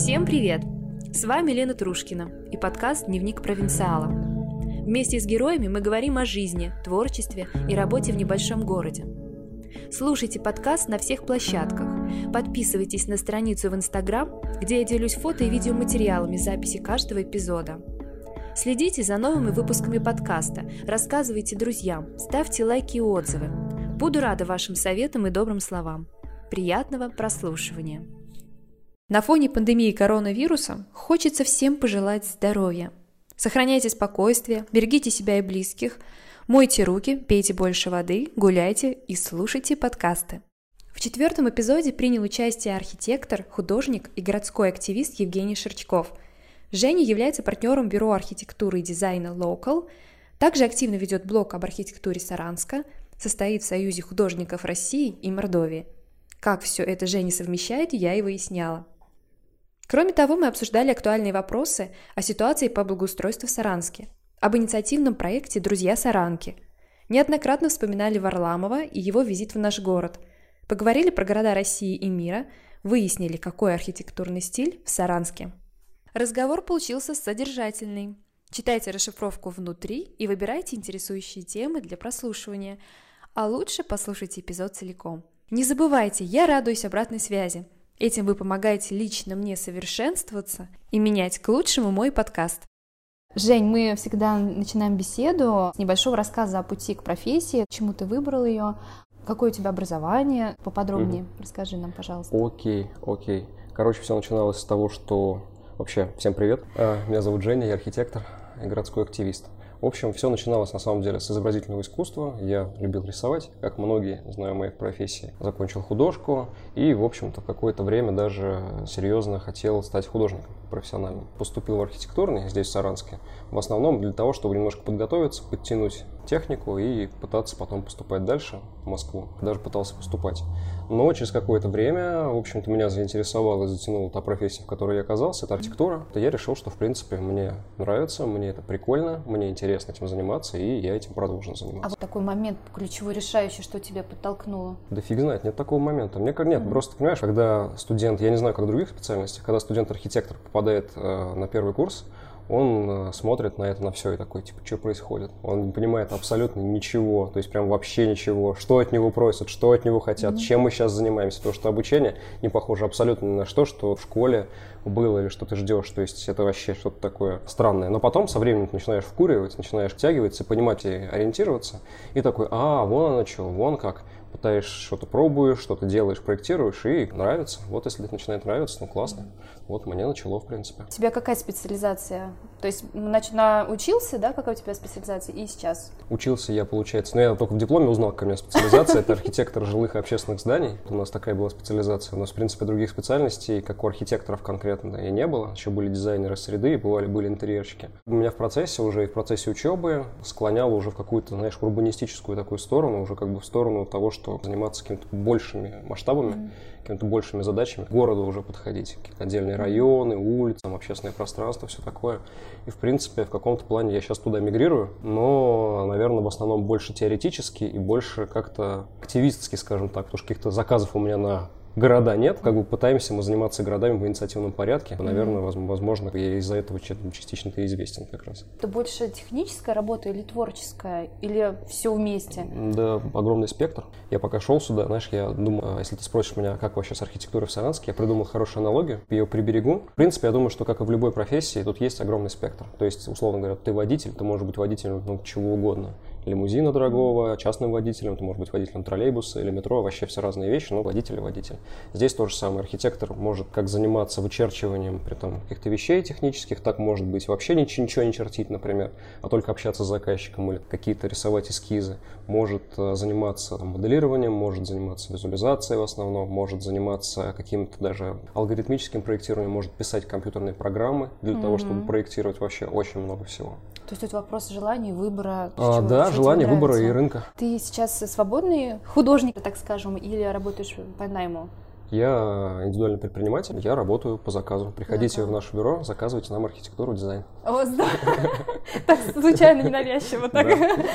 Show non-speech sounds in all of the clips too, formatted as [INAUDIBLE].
Всем привет! С вами Лена Трушкина и подкаст «Дневник провинциала». Вместе с героями мы говорим о жизни, творчестве и работе в небольшом городе. Слушайте подкаст на всех площадках. Подписывайтесь на страницу в Инстаграм, где я делюсь фото и видеоматериалами записи каждого эпизода. Следите за новыми выпусками подкаста, рассказывайте друзьям, ставьте лайки и отзывы. Буду рада вашим советам и добрым словам. Приятного прослушивания! На фоне пандемии коронавируса хочется всем пожелать здоровья. Сохраняйте спокойствие, берегите себя и близких, мойте руки, пейте больше воды, гуляйте и слушайте подкасты. В четвертом эпизоде принял участие архитектор, художник и городской активист Евгений Шерчков. Женя является партнером бюро архитектуры и дизайна Local, также активно ведет блог об архитектуре Саранска, состоит в Союзе художников России и Мордовии. Как все это Женя совмещает, я и выясняла. Кроме того, мы обсуждали актуальные вопросы о ситуации по благоустройству в Саранске, об инициативном проекте «Друзья Саранки». Неоднократно вспоминали Варламова и его визит в наш город. Поговорили про города России и мира, выяснили, какой архитектурный стиль в Саранске. Разговор получился содержательный. Читайте расшифровку внутри и выбирайте интересующие темы для прослушивания. А лучше послушайте эпизод целиком. Не забывайте, я радуюсь обратной связи. Этим вы помогаете лично мне совершенствоваться и менять к лучшему мой подкаст. Жень, мы всегда начинаем беседу с небольшого рассказа о пути к профессии, чему ты выбрал ее, какое у тебя образование, поподробнее mm-hmm. расскажи нам, пожалуйста. Окей, окей. Короче, все начиналось с того, что вообще всем привет. А, меня зовут Женя, я архитектор и городской активист. В общем, все начиналось на самом деле с изобразительного искусства. Я любил рисовать, как многие, знаю, моих профессий. Закончил художку и, в общем-то, какое-то время даже серьезно хотел стать художником профессиональным. Поступил в архитектурный здесь, в Саранске, в основном для того, чтобы немножко подготовиться, подтянуть технику и пытаться потом поступать дальше в Москву. Даже пытался поступать. Но через какое-то время, в общем-то, меня заинтересовала и затянула та профессия, в которой я оказался, это архитектура. То я решил, что, в принципе, мне нравится, мне это прикольно, мне интересно этим заниматься, и я этим продолжу заниматься. А вот такой момент ключевой, решающий, что тебя подтолкнуло? Да фиг знает, нет такого момента. Мне нет, mm-hmm. просто, понимаешь, когда студент, я не знаю, как в других специальностях, когда студент-архитектор попадает э, на первый курс, он э, смотрит на это, на все и такой, типа, что происходит? Он не понимает абсолютно ничего, то есть прям вообще ничего, что от него просят, что от него хотят, mm-hmm. чем мы сейчас занимаемся, потому что обучение не похоже абсолютно ни на что, что в школе было или что ты ждешь, то есть это вообще что-то такое странное. Но потом со временем ты начинаешь вкуривать, начинаешь втягиваться, понимать и ориентироваться, и такой, а, вон оно что, вон как пытаешься что-то пробуешь, что-то делаешь, проектируешь, и нравится. Вот если это начинает нравиться, ну классно. Вот мне начало, в принципе. У тебя какая специализация? То есть, значит, на учился, да, какая у тебя специализация, и сейчас? Учился я, получается, ну я только в дипломе узнал, какая у меня специализация, это архитектор жилых и общественных зданий. У нас такая была специализация. У нас, в принципе, других специальностей, как у архитекторов конкретно, и не было. Еще были дизайнеры среды, бывали, были интерьерщики. У меня в процессе уже, и в процессе учебы склоняло уже в какую-то, знаешь, урбанистическую такую сторону, уже как бы в сторону того, что заниматься какими-то большими масштабами, mm-hmm. какими-то большими задачами, к городу уже подходить, какие-то отдельные районы, улицы, там, общественное пространство, все такое. И, в принципе, в каком-то плане я сейчас туда мигрирую, но, наверное, в основном больше теоретически и больше как-то активистски, скажем так, потому что каких-то заказов у меня на города нет, как бы пытаемся мы заниматься городами в инициативном порядке. Наверное, возможно, я из-за этого частично-то известен как раз. Это больше техническая работа или творческая, или все вместе? Да, огромный спектр. Я пока шел сюда, знаешь, я думаю, а если ты спросишь меня, как вообще с архитектурой в Саранске, я придумал хорошую аналогию, ее приберегу. В принципе, я думаю, что как и в любой профессии, тут есть огромный спектр. То есть, условно говоря, ты водитель, ты можешь быть водителем ну, чего угодно лимузина дорогого, частным водителем, это может быть водителем троллейбуса или метро, вообще все разные вещи, но водитель и водитель. Здесь то же самое. Архитектор может как заниматься вычерчиванием при том каких-то вещей технических, так может быть вообще ничего, ничего не чертить, например, а только общаться с заказчиком или какие-то рисовать эскизы. Может э, заниматься там, моделированием, может заниматься визуализацией в основном, может заниматься каким-то даже алгоритмическим проектированием, может писать компьютерные программы для mm-hmm. того, чтобы проектировать вообще очень много всего. То есть это вопрос желания, выбора? А, да, желания, выбора и рынка. Ты сейчас свободный художник, так скажем, или работаешь по найму? Я индивидуальный предприниматель, я работаю по заказу. Приходите в наше бюро, заказывайте нам архитектуру, дизайн. О, [LAUGHS] Так случайно, ненавязчиво. Так.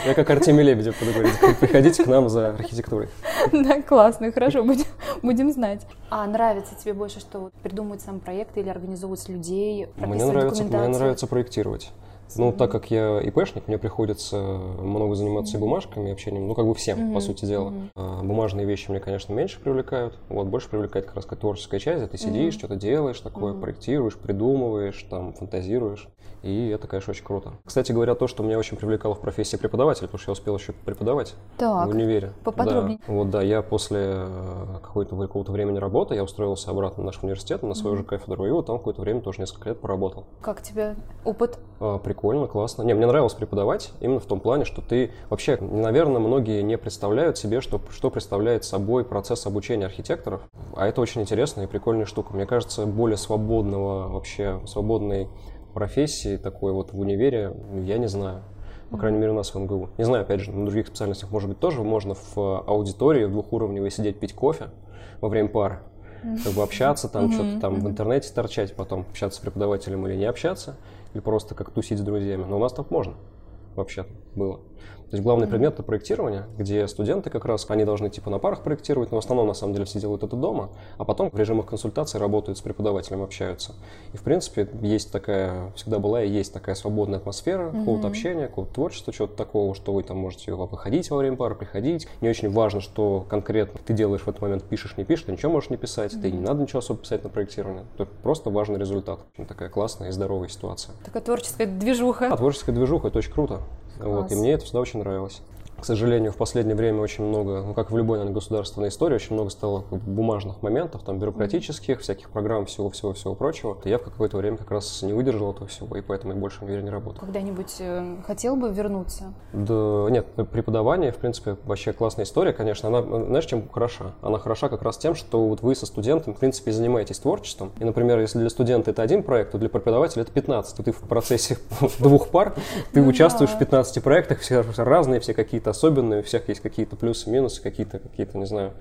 Я как Артемий Лебедев буду говорить. Приходите к нам за архитектурой. [LAUGHS] Да, классно, хорошо, будем, будем знать. А нравится тебе больше, что придумывать сам проект или организовывать людей, Мне нравится, мне нравится проектировать. Ну, так как я ИПшник, мне приходится много заниматься и бумажками, и общением, ну, как бы всем, mm-hmm. по сути дела. Mm-hmm. бумажные вещи мне, конечно, меньше привлекают, вот, больше привлекает как раз как творческая часть, где ты сидишь, mm-hmm. что-то делаешь такое, mm-hmm. проектируешь, придумываешь, там, фантазируешь. И это, конечно, очень круто. Кстати говоря, то, что меня очень привлекало в профессии преподавателя, потому что я успел еще преподавать так, в универе. Поподробнее. Да. Вот, да, я после э, какого-то какого времени работы, я устроился обратно в наш университет, на свою mm-hmm. же кафедру, и вот там какое-то время тоже несколько лет поработал. Как тебе опыт? А, прикольно, классно. Не, мне нравилось преподавать именно в том плане, что ты вообще, наверное, многие не представляют себе, что, что представляет собой процесс обучения архитекторов, а это очень интересная и прикольная штука. Мне кажется, более свободного вообще, свободной профессии такой вот в универе, я не знаю. По крайней мере, у нас в МГУ. Не знаю, опять же, на других специальностях, может быть, тоже можно в аудитории в двухуровневой сидеть пить кофе во время пары, как бы общаться, там что-то там в интернете торчать, потом общаться с преподавателем или не общаться, или просто как тусить с друзьями. Но у нас так можно вообще было. То есть главный предмет это проектирование, где студенты как раз, они должны типа на парах проектировать, но в основном на самом деле все делают это дома, а потом в режимах консультации работают с преподавателем, общаются. И в принципе есть такая, всегда была и есть такая свободная атмосфера, mm-hmm. какого-то общения, какого-то творчества, чего-то такого, что вы там можете выходить во время пары, приходить. Не очень важно, что конкретно ты делаешь в этот момент, пишешь, не пишешь, ты ничего можешь не писать, mm-hmm. ты не надо ничего особо писать на проектирование. Это просто важный результат. Такая классная и здоровая ситуация. Такая творческая движуха. А, творческая движуха, это очень круто. Вот, и мне это всегда очень нравилось к сожалению, в последнее время очень много, ну, как в любой, наверное, государственной истории, очень много стало бумажных моментов, там, бюрократических, всяких программ, всего-всего-всего прочего. Я в какое-то время как раз не выдержал этого всего, и поэтому я больше в универе не работаю. Когда-нибудь э, хотел бы вернуться? Да, нет, преподавание, в принципе, вообще классная история, конечно. Она, знаешь, чем хороша? Она хороша как раз тем, что вот вы со студентом, в принципе, занимаетесь творчеством. И, например, если для студента это один проект, то для преподавателя это 15. То ты в процессе [LAUGHS] двух пар, ты ну участвуешь в 15 проектах, все разные, все какие-то особенные, у всех есть какие-то плюсы, минусы, какие-то, какие-то, не знаю,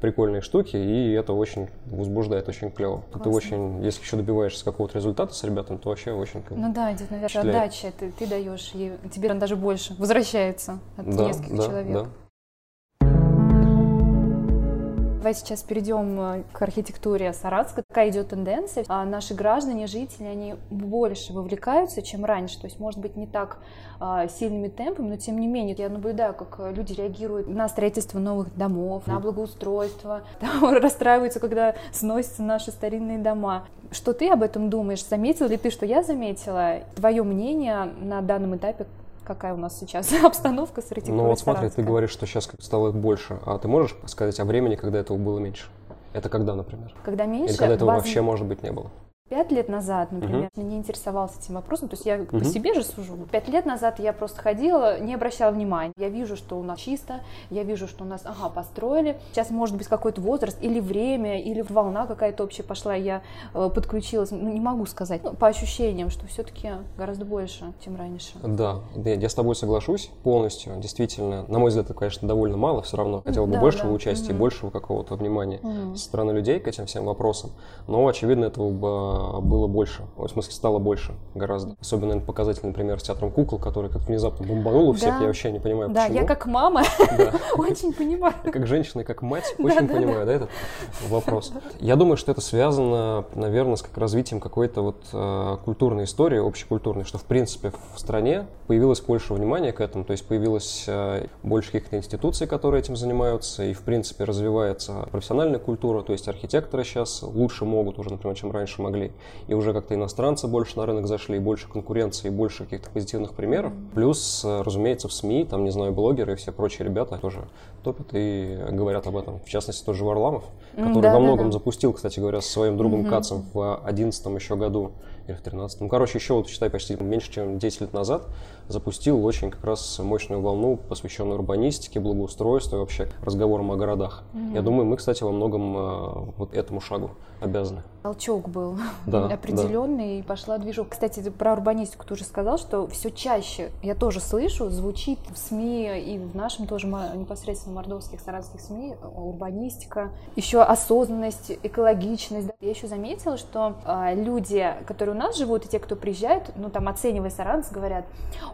прикольные штуки, и это очень возбуждает, очень клево. Классно. Ты очень, если еще добиваешься какого-то результата с ребятами, то вообще очень Ну да, идет, наверное, отдача, ты, ты даешь, и тебе даже больше возвращается от да, нескольких да, человек. Да. Давайте сейчас перейдем э, к архитектуре Саратска. Какая идет тенденция? А наши граждане, жители, они больше вовлекаются, чем раньше. То есть, может быть, не так а, сильными темпами, но тем не менее, я наблюдаю, как люди реагируют на строительство новых домов, на благоустройство, [LAUGHS] там, [LAUGHS] расстраиваются, когда сносятся наши старинные дома. Что ты об этом думаешь? Заметил ли ты, что я заметила? Твое мнение на данном этапе какая у нас сейчас [LAUGHS] обстановка с архитектурой Ну вот смотри, ты говоришь, что сейчас стало больше, а ты можешь сказать о времени, когда этого было меньше? Это когда, например? Когда меньше? Или когда этого баз... вообще, может быть, не было? Пять лет назад, например, uh-huh. не интересовался этим вопросом, то есть я uh-huh. по себе же сужу. Пять лет назад я просто ходила, не обращала внимания. Я вижу, что у нас чисто, я вижу, что у нас, ага, построили. Сейчас может быть какой-то возраст или время, или волна какая-то общая пошла, я э, подключилась. Ну, не могу сказать. Ну, по ощущениям, что все-таки гораздо больше, чем раньше. Да, я с тобой соглашусь полностью. Действительно, на мой взгляд, это, конечно, довольно мало все равно. Хотел бы да, большего да. участия, uh-huh. большего какого-то внимания uh-huh. со стороны людей к этим всем вопросам. Но, очевидно, этого бы а, было больше. В смысле, стало больше гораздо. Особенно, наверное, показательный пример с театром кукол, который как внезапно бомбанул у всех. Да. Я вообще не понимаю, да, почему. Да, [LAUGHS] я как мама очень понимаю. Как женщина и как мать очень понимаю, да, этот вопрос. Я думаю, что это связано, наверное, с как развитием какой-то вот э, культурной истории, общекультурной, что, в принципе, в стране появилось больше внимания к этому, то есть появилось э, больше каких-то институций, которые этим занимаются, и, в принципе, развивается профессиональная культура, то есть архитекторы сейчас лучше могут уже, например, чем раньше могли и уже как-то иностранцы больше на рынок зашли, и больше конкуренции, и больше каких-то позитивных примеров. Плюс, э, разумеется, в СМИ, там, не знаю, блогеры и все прочие ребята тоже топят и говорят об этом. В частности, тоже Варламов, который да, во многом да, да. запустил, кстати говоря, со своим другом угу. Кацем в 2011 еще году или в 13 Ну, короче, еще вот, считай, почти меньше, чем 10 лет назад запустил очень как раз мощную волну, посвященную урбанистике, благоустройству и вообще разговорам о городах. Mm-hmm. Я думаю, мы, кстати, во многом э, вот этому шагу обязаны. Толчок был [LAUGHS] да, определенный, да. и пошла движуха. Кстати, ты про урбанистику тоже сказал, что все чаще, я тоже слышу, звучит в СМИ и в нашем тоже непосредственном мордовских, саратовских СМИ, урбанистика, еще осознанность, экологичность. Я еще заметила, что э, люди, которые у нас живут, и те, кто приезжают, ну там оценивая Саратов, говорят,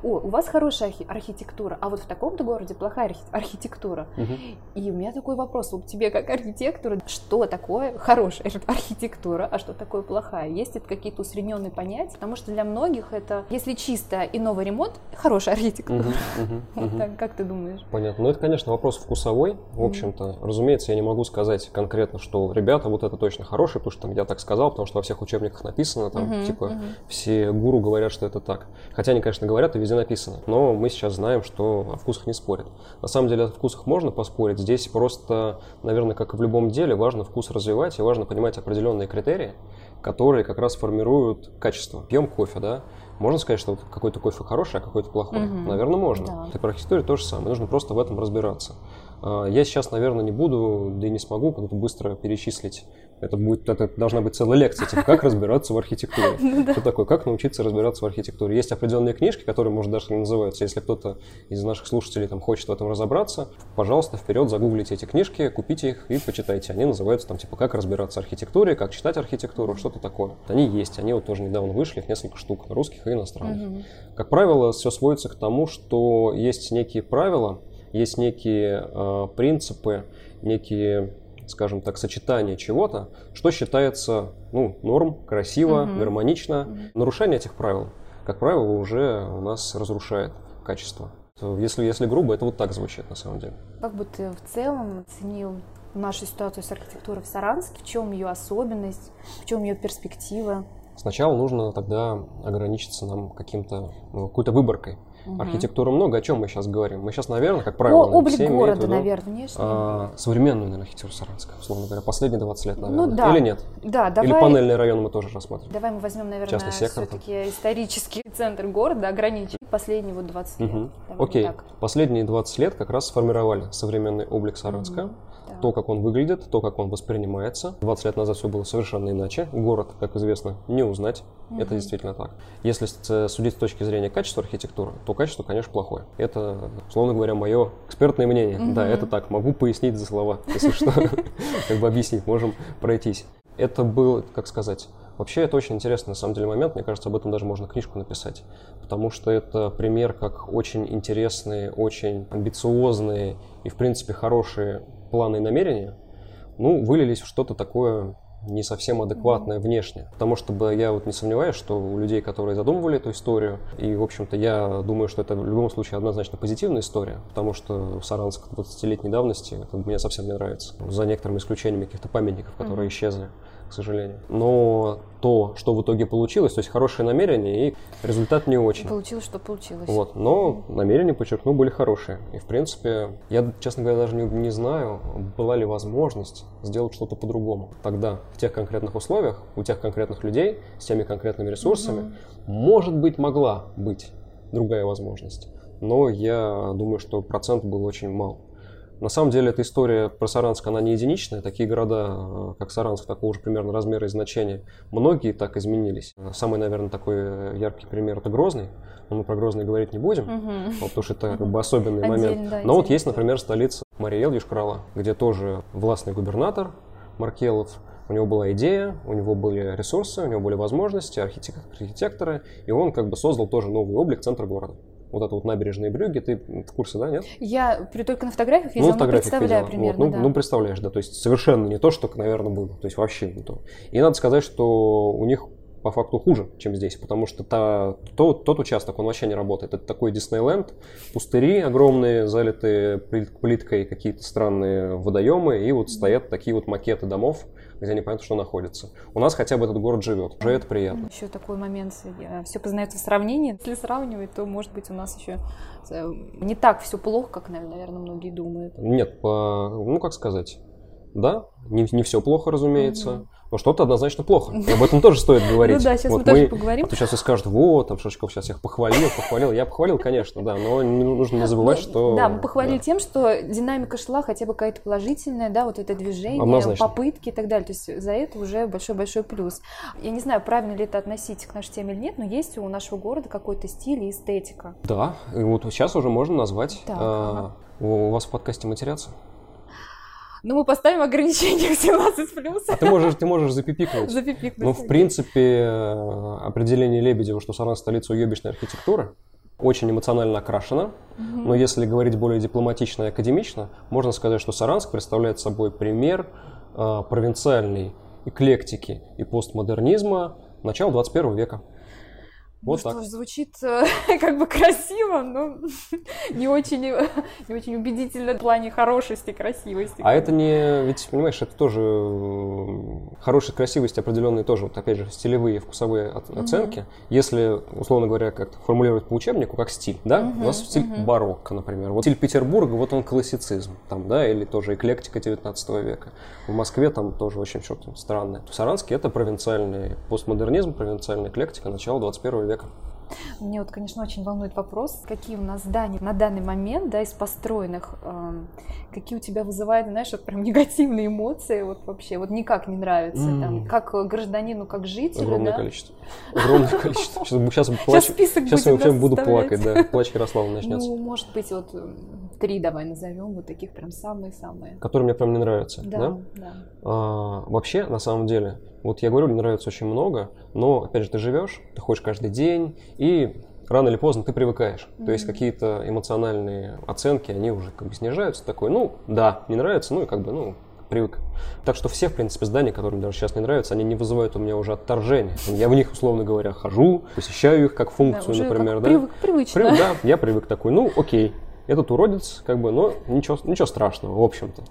о, у вас хорошая архи- архитектура, а вот в таком-то городе плохая архи- архитектура. Угу. И у меня такой вопрос, вот тебе как архитектору, что такое хорошая архитектура, а что такое плохая? Есть это какие-то усредненные понятия? Потому что для многих это, если чисто и новый ремонт, хорошая архитектура. Угу, угу, вот так, как ты думаешь? Понятно. Ну, это, конечно, вопрос вкусовой, в общем-то. Mm-hmm. Разумеется, я не могу сказать конкретно, что ребята, вот это точно хорошие, потому что там, я так сказал, потому что во всех учебниках написано, там, mm-hmm. типа, mm-hmm. все гуру говорят, что это так. Хотя они, конечно, говорят, и везде написано. Но мы сейчас знаем, что о вкусах не спорят. На самом деле, о вкусах можно поспорить. Здесь просто, наверное, как и в любом деле, важно вкус развивать, и важно понимать определенные критерии, которые как раз формируют качество. Пьем кофе, да, можно сказать, что какой-то кофе хороший, а какой-то плохой? Угу. Наверное, можно. Да. И про архитектуру то же самое. Нужно просто в этом разбираться. А, я сейчас, наверное, не буду, да и не смогу быстро перечислить это будет, это должна быть целая лекция, типа, как разбираться в архитектуре. [LAUGHS] Ну Что такое, как научиться разбираться в архитектуре. Есть определенные книжки, которые, может, даже не называются. Если кто-то из наших слушателей там хочет в этом разобраться, пожалуйста, вперед, загуглите эти книжки, купите их и почитайте. Они называются там, типа, как разбираться в архитектуре, как читать архитектуру, что-то такое. Они есть, они вот тоже недавно вышли, их несколько штук, русских и иностранных. Как правило, все сводится к тому, что есть некие правила, есть некие э, принципы, некие скажем так, сочетание чего-то, что считается ну, норм, красиво, угу. гармонично. Угу. Нарушение этих правил, как правило, уже у нас разрушает качество. Если, если грубо, это вот так звучит на самом деле. Как бы ты в целом оценил нашу ситуацию с архитектурой в Саранске? В чем ее особенность? В чем ее перспектива? Сначала нужно тогда ограничиться нам каким-то, ну, какой-то выборкой. Угу. Архитектура много, о чем мы сейчас говорим? Мы сейчас, наверное, как правило, О, облик города, наверное, внешне. А, современную, наверное, архитектуру Саранска, условно говоря, последние 20 лет, наверное. Ну, да. Или нет? Да, давай. Или панельный район мы тоже рассматриваем. Давай мы возьмем, наверное, все-таки исторический [LAUGHS] центр города, ограничить последние вот 20 лет. Угу. Окей, так. последние 20 лет как раз сформировали современный облик Саранска. Угу то, как он выглядит, то, как он воспринимается. 20 лет назад все было совершенно иначе. Город, как известно, не узнать. Mm-hmm. Это действительно так. Если судить с точки зрения качества архитектуры, то качество, конечно, плохое. Это, условно говоря, мое экспертное мнение. Mm-hmm. Да, это так. Могу пояснить за слова, если что. [LAUGHS] Как бы объяснить, можем пройтись. Это был, как сказать, Вообще это очень интересный на самом деле момент, мне кажется, об этом даже можно книжку написать, потому что это пример, как очень интересные, очень амбициозные и, в принципе, хорошие планы и намерения, ну, вылились в что-то такое не совсем адекватное внешне. Потому что я вот не сомневаюсь, что у людей, которые задумывали эту историю, и, в общем-то, я думаю, что это в любом случае однозначно позитивная история, потому что Саранск 20-летней давности, это мне совсем не нравится. За некоторыми исключениями каких-то памятников, которые mm-hmm. исчезли к сожалению. Но то, что в итоге получилось, то есть хорошее намерение и результат не очень. Получилось, что получилось. Вот, но намерения, подчеркну, были хорошие. И, в принципе, я, честно говоря, даже не, не знаю, была ли возможность сделать что-то по-другому. Тогда, в тех конкретных условиях, у тех конкретных людей, с теми конкретными ресурсами, угу. может быть, могла быть другая возможность. Но я думаю, что процент был очень мал. На самом деле эта история про Саранск, она не единичная. Такие города, э, как Саранск, такого же примерно размера и значения, многие так изменились. Самый, наверное, такой э, яркий пример – это Грозный. Но мы про Грозный говорить не будем, угу. потому что это как бы особенный Отдельно, момент. Да, Но вот есть, например, столица Мариэл Юшкрала, где тоже властный губернатор Маркелов, у него была идея, у него были ресурсы, у него были возможности, архитекторы, и он как бы создал тоже новый облик центра города вот это вот набережные Брюги, ты в курсе, да, нет? Я только на фотографиях видела, ну, фотографиях представляю видела. примерно, вот, ну, да. ну, представляешь, да, то есть совершенно не то, что, наверное, было, то есть вообще не то. И надо сказать, что у них по факту хуже, чем здесь, потому что та, то, тот участок, он вообще не работает. Это такой Диснейленд, пустыри огромные, залитые плиткой какие-то странные водоемы, и вот стоят такие вот макеты домов, где непонятно, что находится. У нас хотя бы этот город живет, уже это приятно. Еще такой момент, все познается в сравнении. Если сравнивать, то, может быть, у нас еще э, не так все плохо, как, наверное, многие думают. Нет, по, ну как сказать, да, не, не все плохо, разумеется. Но что-то однозначно плохо. И об этом тоже стоит говорить. Ну да, сейчас мы тоже поговорим. А то сейчас и скажут, вот, там Шашков сейчас их похвалил, похвалил. Я похвалил, конечно, да, но нужно не забывать, ну, что... Да, мы похвалили тем, что динамика шла хотя бы какая-то положительная, да, вот это движение, попытки и так далее. То есть за это уже большой-большой плюс. Я не знаю, правильно ли это относить к нашей теме или нет, но есть у нашего города какой-то стиль и эстетика. Да, и вот сейчас уже можно назвать... Так, ага У вас в подкасте матерятся? Ну, мы поставим ограничение в 17 плюс. А ты можешь, ты можешь запипикнуть. Запипикнуть. Ну, в принципе, э, определение Лебедева, что Саран – столица уебищной архитектуры, очень эмоционально окрашено. Но если говорить более дипломатично и академично, можно сказать, что Саранск представляет собой пример э, провинциальной эклектики и постмодернизма начала 21 века. Вот так. Что ж, звучит э, [LAUGHS] как бы красиво, но [LAUGHS] не очень, не очень убедительно в плане хорошести, красивости. А это не, ведь, понимаешь, это тоже э, хорошая красивость определенные тоже, вот опять же, стилевые, вкусовые от, mm-hmm. оценки. Если, условно говоря, как формулировать по учебнику, как стиль, да, mm-hmm. у нас стиль mm-hmm. барокко, например. Вот стиль Петербурга, вот он классицизм, там, да, или тоже эклектика 19 века. В Москве там тоже очень что-то странное. В Саранске это провинциальный постмодернизм, провинциальная эклектика начала 21 века века. Мне вот, конечно, очень волнует вопрос, какие у нас здания на данный момент, да, из построенных, э, какие у тебя вызывают, знаешь, вот прям [LAUGHS] негативные эмоции, вот вообще, вот никак не нравится, mm. там, как гражданину, как жителю, Огромное да? количество. Огромное количество. Сейчас, сейчас, плач... сейчас, список сейчас я вообще буду плакать, да, плач Ярослава [LAUGHS] начнется. Ну, может быть, вот три давай назовем, вот таких прям самые-самые. Которые мне прям не нравятся, да? Да, да. А, вообще, на самом деле, вот я говорю, мне нравится очень много, но, опять же, ты живешь, ты ходишь каждый день, и рано или поздно ты привыкаешь. Mm-hmm. То есть какие-то эмоциональные оценки, они уже как бы снижаются. Такой, ну, да, не нравится, ну и как бы, ну, привык. Так что все, в принципе, здания, которые мне даже сейчас не нравятся, они не вызывают у меня уже отторжения. Я в них, условно говоря, хожу, посещаю их как функцию, да, например, как да. Привык, привычно. Привык, да, я привык такой, ну, окей, этот уродец, как бы, но ничего, ничего страшного, в общем-то.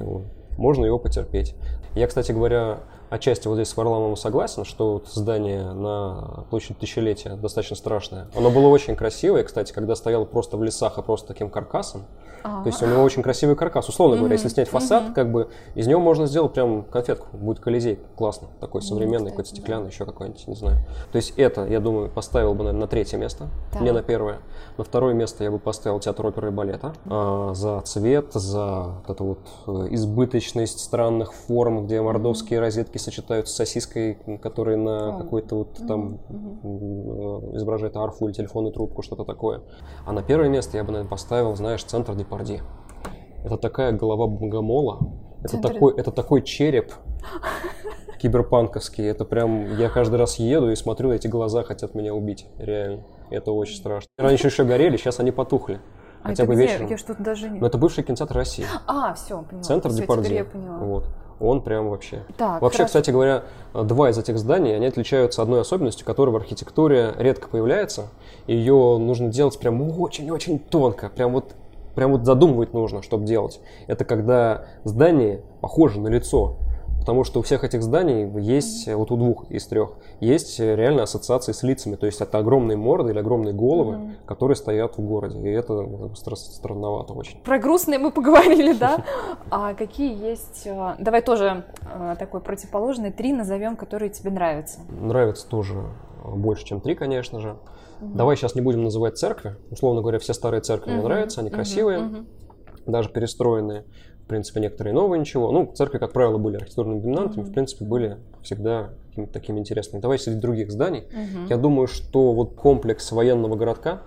Mm-hmm. Можно его потерпеть. Я, кстати говоря, отчасти вот здесь с Варламовым согласен, что вот здание на площади Тысячелетия достаточно страшное. Оно было очень красивое, кстати, когда стояло просто в лесах, а просто таким каркасом. А-а-а. То есть у него очень красивый каркас. Условно говоря, если снять фасад, как бы из него можно сделать прям конфетку. Будет колизей. Классно. Такой современный, какой-то стеклянный, еще какой-нибудь, не знаю. То есть это, я думаю, поставил бы, наверное, на третье место, не на первое. На второе место я бы поставил театр оперы и балета. А, за цвет, за эту вот э, избыточность странных форм, где мордовские розетки сочетаются с сосиской, которая на какой-то вот там mm-hmm. изображает арфу или телефонную трубку, что-то такое. А на первое место я бы, наверное, поставил, знаешь, центр Депарди. Это такая голова богомола, это такой, это такой череп [LAUGHS] киберпанковский. Это прям, я каждый раз еду и смотрю, эти глаза хотят меня убить. Реально. Это очень страшно. Раньше еще горели, сейчас они потухли. А Хотя бы где? вечером. Я что-то даже не... Но это бывший кинотеатр России. А, все, поняла. Центр все, Депардье. я поняла. Вот он прям вообще. Так, вообще, хорошо. кстати говоря, два из этих зданий, они отличаются одной особенностью, которая в архитектуре редко появляется. Ее нужно делать прям очень-очень тонко, прям вот прям вот задумывать нужно, чтобы делать. Это когда здание похоже на лицо. Потому что у всех этих зданий есть, вот у двух из трех, есть реально ассоциации с лицами. То есть это огромные морды или огромные головы, mm-hmm. которые стоят в городе. И это ну, странновато очень. Про грустные мы [LAUGHS] поговорили, да? А какие есть... Э, давай тоже э, такой противоположный три назовем, которые тебе нравятся. Нравится тоже больше, чем три, конечно же. Давай сейчас не будем называть церкви. Условно говоря, все старые церкви мне нравятся, они красивые, даже перестроенные в принципе, некоторые новые ничего. Ну, церкви, как правило, были архитектурными доминантами, mm-hmm. в принципе, были всегда какими-то такими интересными. Давай среди других зданий. Mm-hmm. Я думаю, что вот комплекс военного городка,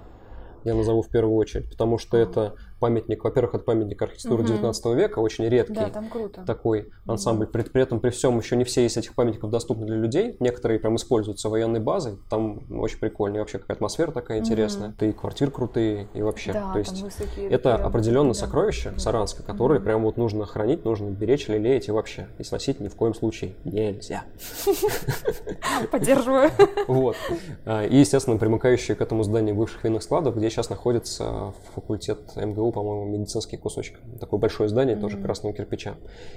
я назову в первую очередь, потому что это памятник, во-первых, это памятник архитектуры угу. 19 века, очень редкий да, там круто. такой ансамбль. Угу. При, при этом, при всем, еще не все из этих памятников доступны для людей. Некоторые прям используются военной базой. Там очень прикольно. И вообще какая атмосфера такая угу. интересная. Да и квартир крутые, и вообще. Да, То есть это определенно да. сокровище да. Саранска, которое угу. прям вот нужно хранить, нужно беречь, лелеять и вообще. И сносить ни в коем случае нельзя. [LAUGHS] Поддерживаю. Вот. А, и, естественно, примыкающие к этому зданию бывших винных складов, где сейчас находится факультет МГУ по-моему, медицинский кусочек. Такое большое здание, mm-hmm. тоже красного кирпича.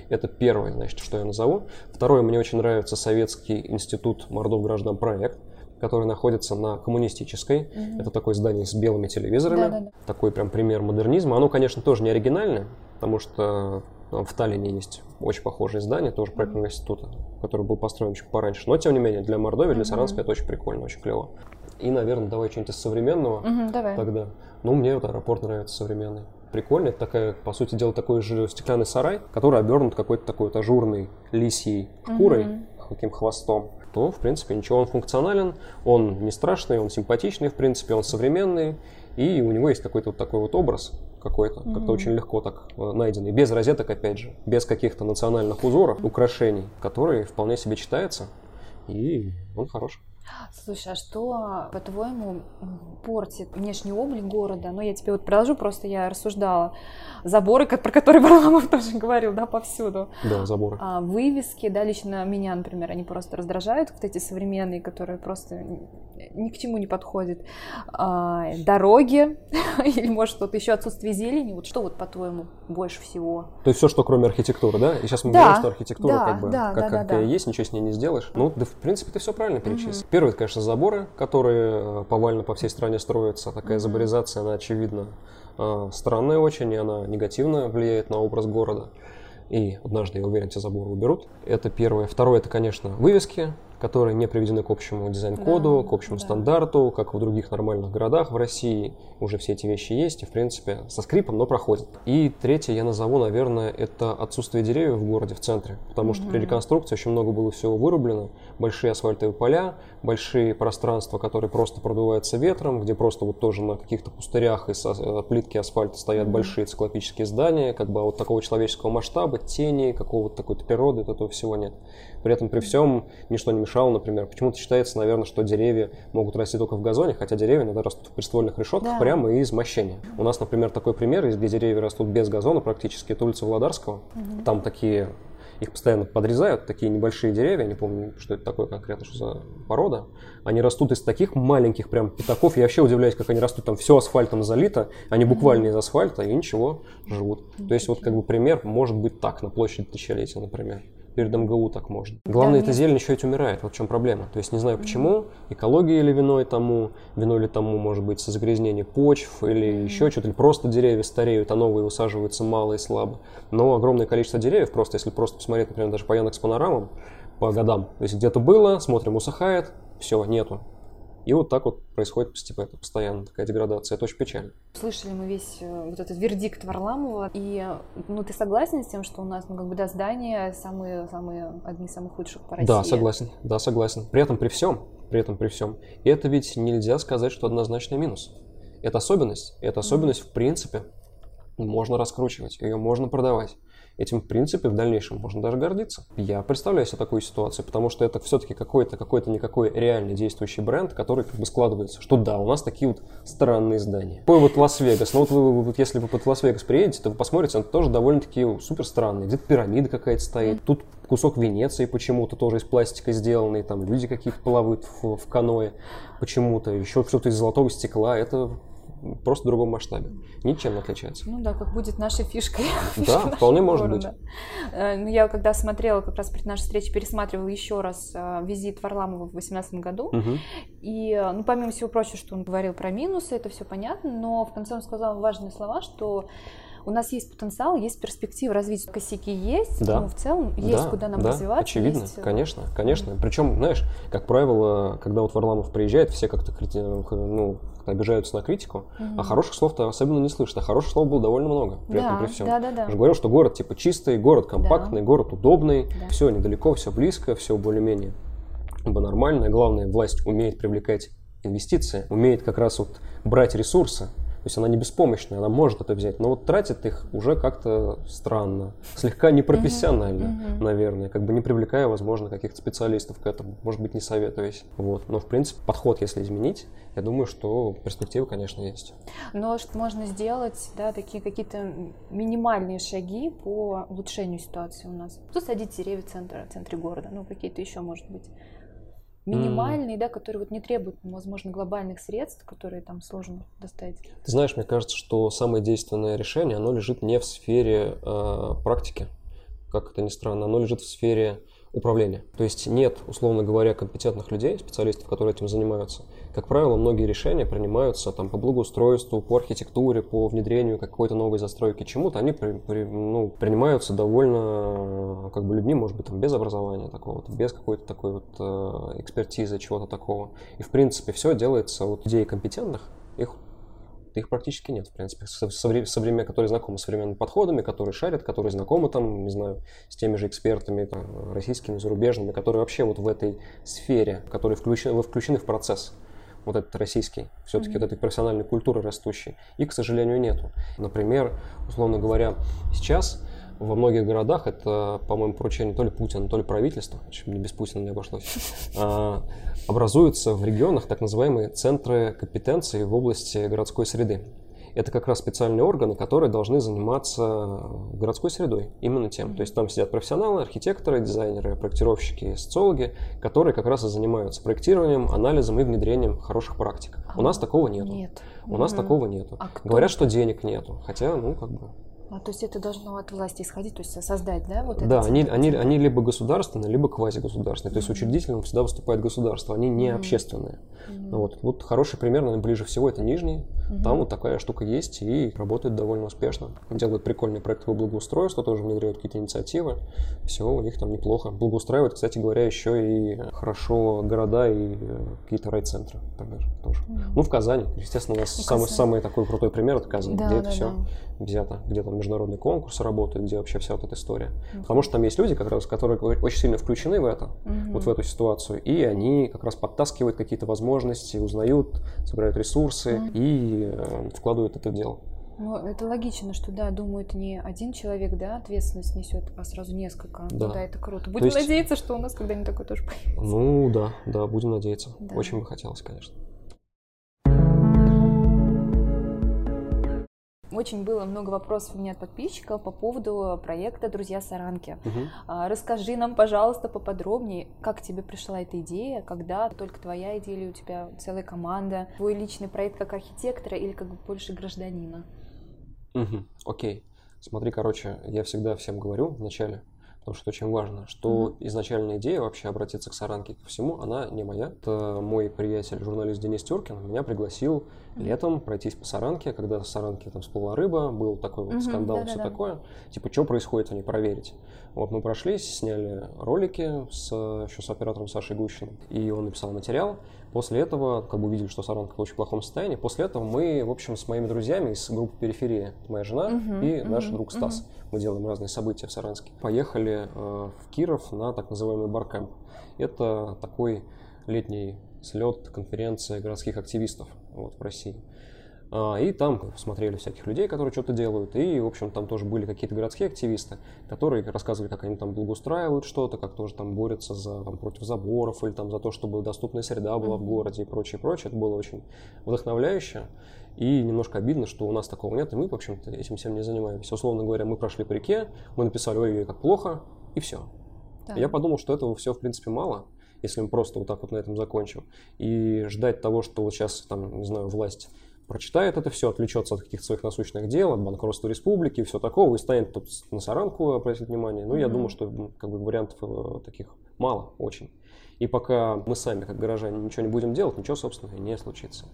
Это первое, значит, что я назову. Второе, мне очень нравится Советский институт мордов граждан проект который находится на коммунистической. Mm-hmm. Это такое здание с белыми телевизорами. Да, да, да. Такой прям пример модернизма. Оно, конечно, тоже не оригинальное, потому что в Таллине есть очень похожее здание, тоже проектного mm-hmm. института, который был построен чуть пораньше. Но, тем не менее, для Мордовии, для Саранска mm-hmm. это очень прикольно, очень клево. И, наверное, давай что-нибудь из современного. Угу, давай. Тогда. Ну, мне вот аэропорт нравится современный. Прикольно. Это такая, по сути дела, такой же стеклянный сарай, который обернут какой-то такой вот ажурной лисьей шкурой, угу. каким хвостом то, в принципе, ничего, он функционален, он не страшный, он симпатичный, в принципе, он современный, и у него есть какой-то вот такой вот образ, какой-то, mm-hmm. как-то очень легко так э, найденный, без розеток, опять же, без каких-то национальных узоров, украшений, который вполне себе читается, и он хорош. Слушай, а что, по-твоему, портит внешний облик города? Ну, я тебе вот продолжу, просто я рассуждала. Заборы, про которые [LAUGHS] Варламов тоже говорил, да, повсюду. Да, заборы. А, вывески, да, лично меня, например, они просто раздражают, вот эти современные, которые просто ни к чему не подходят. А, дороги, [LAUGHS] или, может, вот еще отсутствие зелени. Вот что вот, по-твоему, больше всего? То есть все, что кроме архитектуры, да? И сейчас мы да, говорим, что архитектура да, как бы, да, как, да, как да, есть, ничего с ней не сделаешь. Ну, да, в принципе, ты все правильно перечислил. Угу. Первый, это, конечно, заборы, которые э, повально по всей стране строятся. Такая заборизация, она очевидно э, странная очень, и она негативно влияет на образ города. И однажды, я уверен, эти заборы уберут. Это первое. Второе, это, конечно, вывески, которые не приведены к общему дизайн-коду, да, к общему да. стандарту, как в других нормальных городах в России. Уже все эти вещи есть, и, в принципе, со скрипом, но проходят. И третье я назову, наверное, это отсутствие деревьев в городе, в центре. Потому что mm-hmm. при реконструкции очень много было всего вырублено. Большие асфальтовые поля, большие пространства, которые просто продуваются ветром, где просто вот тоже на каких-то пустырях из э, плитки асфальта стоят mm-hmm. большие циклопические здания, как бы вот такого человеческого масштаба, тени, какого-то такой-то природы, этого всего нет. При этом при всем ничто не мешало, например, почему-то считается, наверное, что деревья могут расти только в газоне, хотя деревья иногда растут в приствольных решетках да. прямо из мощения. У нас, например, такой пример, где деревья растут без газона практически, это улица Владарского. Угу. Там такие их постоянно подрезают, такие небольшие деревья, не помню, что это такое конкретно, что за порода. Они растут из таких маленьких прям пятаков. Я вообще удивляюсь, как они растут, там все асфальтом залито, они буквально из асфальта и ничего живут. То есть вот как бы пример может быть так на площади тысячелетия, например перед МГУ так можно. Главное, да, эта зелень еще ведь умирает. Вот в чем проблема. То есть не знаю почему, экология или виной тому, виной ли тому может быть загрязнение почв или mm-hmm. еще что-то, или просто деревья стареют, а новые высаживаются мало и слабо. Но огромное количество деревьев, просто если просто посмотреть, например, даже по Яндекс панорамам, по годам, то есть где-то было, смотрим, усыхает, все, нету. И вот так вот происходит постепенно, постоянно такая деградация. Это очень печально. Слышали мы весь э, вот этот вердикт Варламова. И ну, ты согласен с тем, что у нас, ну, как бы, да, здания самые, самые, одни из самых худших по России? Да, согласен. Да, согласен. При этом при всем, при этом при всем, это ведь нельзя сказать, что однозначный минус. Это особенность. Это особенность, mm-hmm. в принципе, можно раскручивать, ее можно продавать. Этим, в принципе, в дальнейшем можно даже гордиться. Я представляю себе такую ситуацию, потому что это все-таки какой-то, какой-то никакой реальный действующий бренд, который как бы складывается, что да, у нас такие вот странные здания. Такой вот Лас-Вегас. Но вот, вы, вот если вы под Лас-Вегас приедете, то вы посмотрите, он тоже довольно-таки супер странный. Где-то пирамида какая-то стоит. Тут кусок Венеции почему-то тоже из пластика сделанный, там люди какие-то плавают в, в каное почему-то, еще что-то из золотого стекла. Это просто в другом масштабе. Ничем не отличается. Ну да, как будет нашей фишкой. Да, [LAUGHS] вполне может быть. Э, ну, я когда смотрела, как раз перед нашей встречей, пересматривала еще раз э, визит Варламова в 2018 году. И, э, ну, помимо всего прочего, что он говорил про минусы, это все понятно, но в конце он сказал важные слова, что у нас есть потенциал, есть перспектива развития, косяки есть, да. но в целом есть да, куда нам да, развиваться. очевидно, есть... конечно, конечно. Mm-hmm. Причем, знаешь, как правило, когда вот Варламов приезжает, все как-то ну, обижаются на критику, mm-hmm. а хороших слов-то особенно не слышат. А хороших слов было довольно много при да, этом при всем. Да, да, да. Я же говорил, что город типа чистый, город компактный, да. город удобный, да. все недалеко, все близко, все более-менее нормально. Главное, власть умеет привлекать инвестиции, умеет как раз вот брать ресурсы, то есть она не беспомощная, она может это взять, но вот тратит их уже как-то странно, слегка непрофессионально, uh-huh, uh-huh. наверное, как бы не привлекая, возможно, каких-то специалистов к этому, может быть, не советуясь. Вот. Но, в принципе, подход, если изменить, я думаю, что перспективы, конечно, есть. Но что можно сделать, да, такие какие-то минимальные шаги по улучшению ситуации у нас. Тут садить деревья в центре, в центре города, ну, какие-то еще, может быть минимальный, mm. да, который вот не требует, возможно, глобальных средств, которые там сложно достать. Ты знаешь, мне кажется, что самое действенное решение, оно лежит не в сфере э, практики, как это ни странно, оно лежит в сфере управления. То есть нет, условно говоря, компетентных людей, специалистов, которые этим занимаются. Как правило, многие решения принимаются там, по благоустройству, по архитектуре, по внедрению какой-то новой застройки чему-то. Они при, при, ну, принимаются довольно как бы людьми, может быть, там, без образования такого, без какой-то такой вот э, экспертизы, чего-то такого. И, в принципе, все делается от людей компетентных, их их практически нет, в принципе, со, со, со которые знакомы с современными подходами, которые шарят, которые знакомы там, не знаю, с теми же экспертами, там, российскими, зарубежными, которые вообще вот в этой сфере, которые включены, включены в процесс. вот этот российский, все-таки mm-hmm. вот этой профессиональной культуры растущей, и, к сожалению, нету. Например, условно говоря, сейчас во многих городах, это, по-моему, поручение то ли Путина, то ли правительства, не без Путина не обошлось, [LAUGHS] а, образуются в регионах так называемые центры компетенции в области городской среды это как раз специальные органы, которые должны заниматься городской средой, именно тем. То есть там сидят профессионалы, архитекторы, дизайнеры, проектировщики, социологи, которые как раз и занимаются проектированием, анализом и внедрением хороших практик. А, У нас такого нету. Нет. У нас такого нету. А Говорят, что денег нету, хотя, ну, как бы... А, то есть это должно от власти исходить, то есть создать, да? Вот да, они, они, они либо государственные, либо квазигосударственные. То есть учредителем всегда выступает государство, они не mm-hmm. общественные. Mm-hmm. Вот, вот хороший пример, наверное, ближе всего это Нижний. Mm-hmm. Там вот такая штука есть и работает довольно успешно. Делают прикольные проекты по благоустройству, тоже внедряют какие-то инициативы. Все у них там неплохо. Благоустраивают, кстати говоря, еще и хорошо города и э, какие-то райцентры, например, тоже. Mm-hmm. Ну, в Казани. Естественно, у нас ну, самый, самый такой крутой пример это Казань, да, где да, это да. все взято, где там международный конкурс работает, где вообще вся вот эта история. Uh-huh. Потому что там есть люди, как раз, которые очень сильно включены в это, uh-huh. вот в эту ситуацию, и они как раз подтаскивают какие-то возможности, узнают, собирают ресурсы uh-huh. и э, вкладывают это в дело. Ну, это логично, что, да, думают, не один человек, да, ответственность несет, а сразу несколько. Да, да это круто. Будем есть... надеяться, что у нас когда-нибудь такое тоже появится. Ну, да, да, будем надеяться. Да. Очень бы хотелось, конечно. Очень было много вопросов у меня от подписчиков по поводу проекта «Друзья Саранки». Угу. Расскажи нам, пожалуйста, поподробнее, как тебе пришла эта идея, когда только твоя идея или у тебя целая команда, твой личный проект как архитектора или как больше гражданина? Угу. Окей. Смотри, короче, я всегда всем говорю вначале, потому что очень важно, что mm-hmm. изначальная идея вообще обратиться к Саранке ко всему, она не моя. Это мой приятель, журналист Денис Тюркин, меня пригласил. Летом пройтись по Саранке, когда в Саранке там всплыла рыба, был такой вот скандал, да, все такое. Типа, что происходит, они проверить. Вот мы прошлись, сняли ролики с, еще с оператором Сашей Гущиным, и он написал материал. После этого, как бы увидели, что Саранка в очень плохом состоянии, после этого мы, в общем, с моими друзьями из группы «Периферия», моя жена uh-huh, и uh-huh, наш друг Стас, uh-huh. мы делаем разные события в Саранске, поехали э, в Киров на так называемый баркэмп. Это такой летний слет, конференция городских активистов вот, в России. А, и там смотрели всяких людей, которые что-то делают. И, в общем, там тоже были какие-то городские активисты, которые рассказывали, как они там благоустраивают что-то, как тоже там борются за, там, против заборов или там за то, чтобы доступная среда была в городе и прочее, прочее. Это было очень вдохновляюще. И немножко обидно, что у нас такого нет, и мы, в общем-то, этим всем не занимаемся. Условно говоря, мы прошли по реке, мы написали, ой, как плохо, и все. Да. Я подумал, что этого все, в принципе, мало, если мы просто вот так вот на этом закончим. И ждать того, что вот сейчас, там, не знаю, власть прочитает это все, отвлечется от каких-то своих насущных дел, от банкротства республики и все такого, и станет тут на Саранку обратить внимание. Ну, mm-hmm. я думаю, что как бы, вариантов э, таких мало очень. И пока мы сами, как горожане, ничего не будем делать, ничего, собственно, не случится.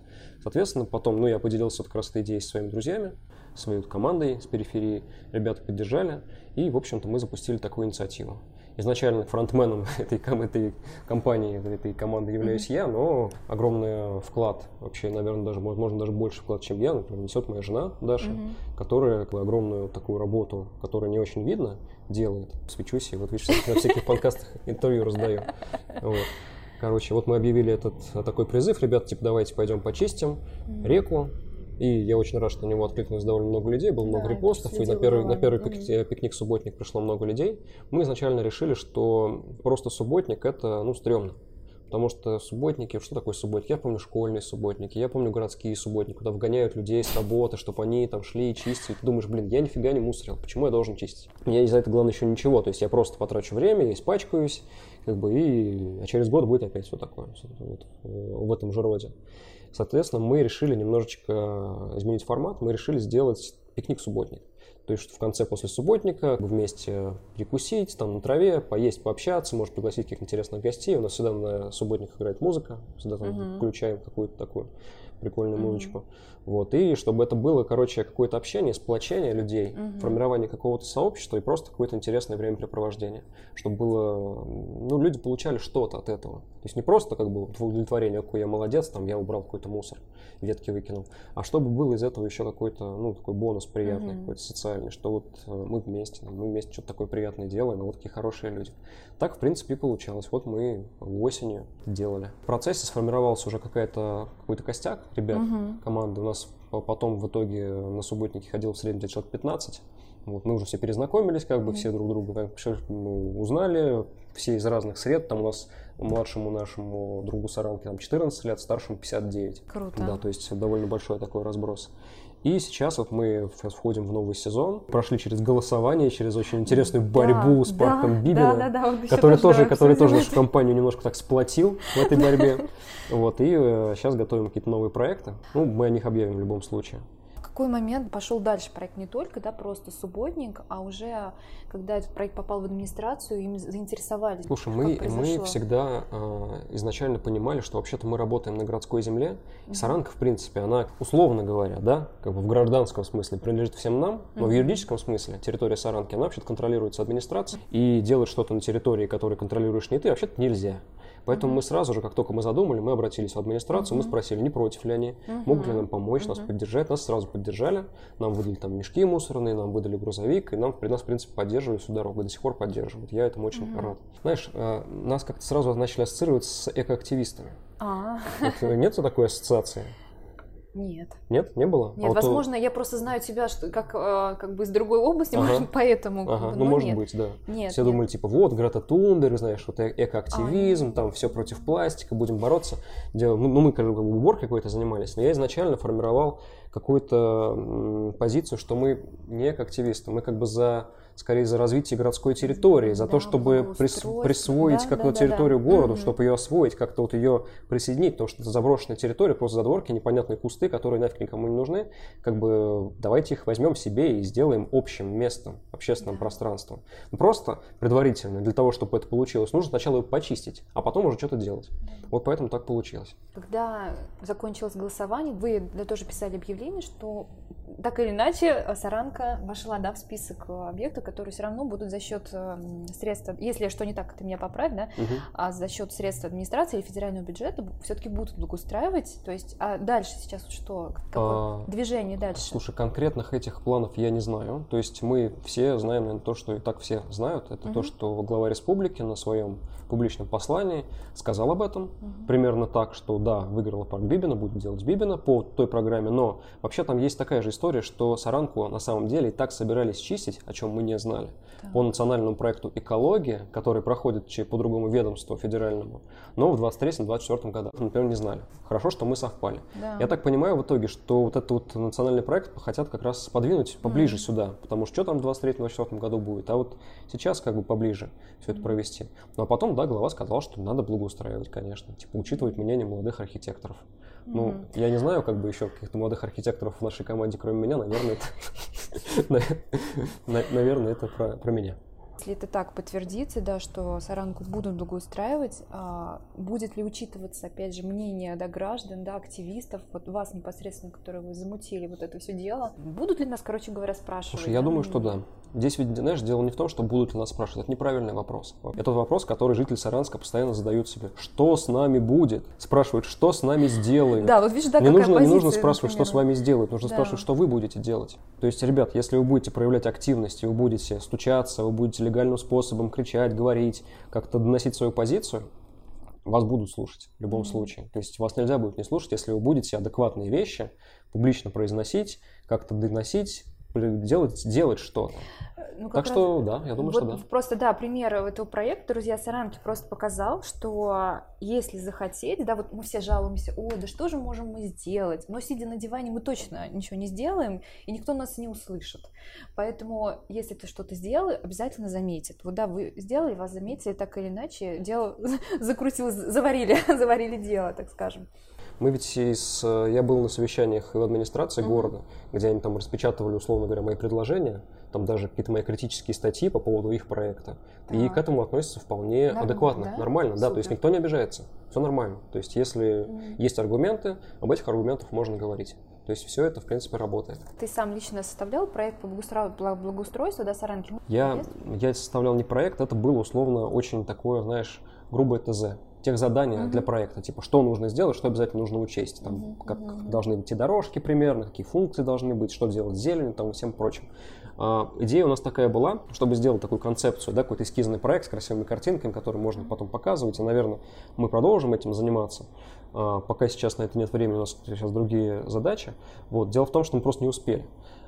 Соответственно, потом, ну, я поделился как раз этой идеей со своими друзьями, своей командой с периферии. Ребята поддержали, и, в общем-то, мы запустили такую инициативу изначально фронтменом [LAUGHS] этой, этой компании, этой команды являюсь mm-hmm. я, но огромный вклад, вообще, наверное, даже, можно даже больше вклад, чем я, например, несет моя жена Даша, mm-hmm. которая огромную такую работу, которая не очень видно, делает. Свечусь, и вот видишь, на всяких подкастах [LAUGHS] интервью раздаю. Вот. Короче, вот мы объявили этот такой призыв, ребят, типа, давайте пойдем почистим реку, и я очень рад, что на него откликнулось довольно много людей, было много да, репостов, и на первый, на первый mm-hmm. пикник-субботник пришло много людей. Мы изначально решили, что просто субботник это, ну, стрёмно. Потому что субботники, что такое субботник? Я помню школьные субботники, я помню городские субботники, куда вгоняют людей с работы, чтобы они там шли и чистили. Ты думаешь, блин, я нифига не мусорил, почему я должен чистить? Мне за это главное еще ничего, то есть я просто потрачу время, я испачкаюсь, как бы, и а через год будет опять все такое, вот, в этом же роде. Соответственно, мы решили немножечко изменить формат, мы решили сделать пикник-субботник. То есть, что в конце после субботника вместе перекусить, там на траве, поесть, пообщаться, может пригласить каких-то интересных гостей. У нас всегда на субботник играет музыка, всегда там uh-huh. включаем какую-то такую прикольную музычку. Вот, и чтобы это было, короче, какое-то общение, сплочение людей, Мгм. формирование какого-то сообщества и просто какое-то интересное времяпрепровождение. Чтобы было, ну, люди получали что-то от этого. То есть не просто как бы удовлетворение, какой я молодец, там я убрал какой-то мусор, ветки выкинул, а чтобы был из этого еще какой-то, ну, такой бонус приятный, Мгм. какой-то социальный, что вот э, мы вместе, мы вместе что-то такое приятное делаем, а вот такие хорошие люди. Так, в принципе, и получалось. Вот мы осенью делали. В процессе сформировался уже какая-то, какой-то костяк ребят, Мгм. команды. У нас по- потом в итоге на субботнике ходил в среднем человек 15. Вот, мы уже все перезнакомились, как бы все друг друга так, всё, ну, узнали, все из разных сред. Там у нас младшему нашему другу Саранке там 14 лет, старшему 59. Круто. Да, то есть довольно большой такой разброс. И сейчас вот мы сейчас входим в новый сезон, прошли через голосование, через очень интересную борьбу с Да, парком да, Бибина, Да, да, да, вот который тоже, который тоже нашу компанию немножко так сплотил в этой борьбе. [LAUGHS] Вот, и сейчас готовим какие-то новые проекты. Ну, мы о них объявим в любом случае. В какой момент пошел дальше проект не только, да, просто субботник, а уже когда этот проект попал в администрацию, им заинтересовались. Слушай, мы, мы всегда э, изначально понимали, что вообще-то мы работаем на городской земле. И Саранка, в принципе, она, условно говоря, да, как бы в гражданском смысле принадлежит всем нам, но в Мгм. юридическом смысле территория Саранки, она вообще-то контролируется администрацией. И делать что-то на территории, которую контролируешь не ты, вообще-то нельзя. Поэтому мы сразу же, как только мы задумали, мы обратились в администрацию, мы спросили, не против ли они, могут ли нам помочь, нас поддержать. Нас сразу поддержали, нам выдали там мешки мусорные, нам выдали грузовик, и нам, при нас, в принципе, поддерживали всю дорогу, и до сих пор поддерживают. Я этому очень рад. Знаешь, э, нас как-то сразу начали ассоциировать с экоактивистами. А, Вот, э, нет такой ассоциации? Нет. Нет? Не было? А Нет, вот, э, возможно, я просто знаю тебя что, как, э, как бы из другой области, Ага. может, [LAUGHS] поэтому. как Ага, бы, ну, но может нет. быть, да. Нет, Все нет. думали, типа, вот, Грета Тундер, знаешь, вот э- экоактивизм, А, там все против пластика, будем бороться. Делаем. Ну, ну, мы, как бы, уборкой какой-то занимались, но я изначально формировал какую-то позицию, что мы не экоактивисты, мы как бы за скорее за развитие городской территории, за то, Да, чтобы прис- присвоить Да, как-то да, да, территорию да. городу, Мгм. чтобы ее освоить, как-то вот ее присоединить, потому что это заброшенная территория, просто задворки, непонятные кусты, которые нафиг никому не нужны. Как бы давайте их возьмем себе и сделаем общим местом, общественным Да. пространством. Просто предварительно, для того, чтобы это получилось, нужно сначала его почистить, а потом уже что-то делать. Вот поэтому так получилось. Когда закончилось голосование, вы да, тоже писали объявление, что так или иначе Саранка вошла да, в список объектов, которые все равно будут за счет э, м, средств, если что не так, ты меня поправь, да, Мгм. а за счет средств администрации или федерального бюджета все-таки будут благоустраивать. То есть, а дальше сейчас что? Какое А, движение дальше? Слушай, конкретных этих планов я не знаю. То есть мы все знаем, наверное, то, что и так все знают. Это то, Мгм. что глава республики на своем публичном послании сказал об этом. Мгм. Примерно так, что да, выиграла парк Бибина, будет делать Бибина по той программе, но вообще там есть такая же история, что Саранку на самом деле и так собирались чистить, о чем мы не знали. Так. По национальному проекту «Экология», который проходит по другому ведомству федеральному, но в 23-24 годах, например, не знали. Хорошо, что мы совпали. Да. Я так понимаю в итоге, что вот этот вот национальный проект хотят как раз подвинуть поближе Мгм. сюда, потому что что там в 23-24 году будет, а вот сейчас как бы поближе все это провести. Ну а потом, да, глава сказал, что надо благоустраивать, конечно, типа учитывать мнение молодых архитекторов. Ну, Мгм. я не знаю, как бы еще каких-то молодых архитекторов в нашей команде, кроме меня, наверное, это, [LAUGHS] на- наверное, это про, про меня. Если это так подтвердится, да, что Саранку будут благоустраивать, а, будет ли учитываться, опять же, мнение да, граждан, да, активистов, вот вас непосредственно, которые вы замутили вот это все дело, будут ли нас, короче говоря, спрашивать? Слушай, я думаю, что да. Здесь ведь, знаешь, дело не в том, что будут ли нас спрашивать. Это неправильный вопрос. Это вопрос, который жители Саранска постоянно задают себе. Что с нами будет? Спрашивают, что с нами сделают? Да, вот видишь, да, не, нужно, не нужно позиция, спрашивать, что с например. вами сделают. Нужно Да. спрашивать, что вы будете делать. То есть, ребят, если вы будете проявлять активность, и вы будете стучаться, вы будете легальным способом кричать, говорить, как-то доносить свою позицию, вас будут слушать в любом Мгм. случае. То есть вас нельзя будет не слушать, если вы будете адекватные вещи публично произносить, как-то доносить, делать, делать что-то. Ну, Так раз- что, да, я думаю, вот что да. Просто, да, пример этого проекта «Друзья Саранки» просто показал, что если захотеть, да, вот мы все жалуемся, ой, да что же можем мы сделать? Но сидя на диване мы точно ничего не сделаем, и никто нас не услышит. Поэтому, если ты что-то сделал, обязательно заметит. Вот да, вы сделали, вас заметили, так или иначе, дело [LAUGHS] закрутилось, заварили, [LAUGHS] заварили дело, так скажем. Мы ведь из... Я был на совещаниях в администрации Мгм. города, где они там распечатывали, условно говоря, мои предложения там даже какие-то мои критические статьи по поводу их проекта. И Так. к этому относятся вполне Нормально, адекватно, да? нормально, да, то есть Супер. никто не обижается, все нормально. То есть если Мгм. есть аргументы, об этих аргументах можно говорить. То есть все это, в принципе, работает. Ты сам лично составлял проект по благоустро- бла- благоустройству, да, Саранки? Я, я составлял не проект, это было условно очень такое, знаешь, грубое ТЗ. Тех задания Мгм. для проекта, типа, что нужно сделать, что обязательно нужно учесть, там, Мгм, как должны идти дорожки примерно, какие функции должны быть, что делать с зеленью, там, и всем прочим. А, идея у нас такая была, чтобы сделать такую концепцию, да, какой-то эскизный проект с красивыми картинками, который можно потом показывать, и, наверное, мы продолжим этим заниматься. А, пока сейчас на это нет времени, у нас сейчас другие задачи. Вот. Дело в том, что мы просто не успели.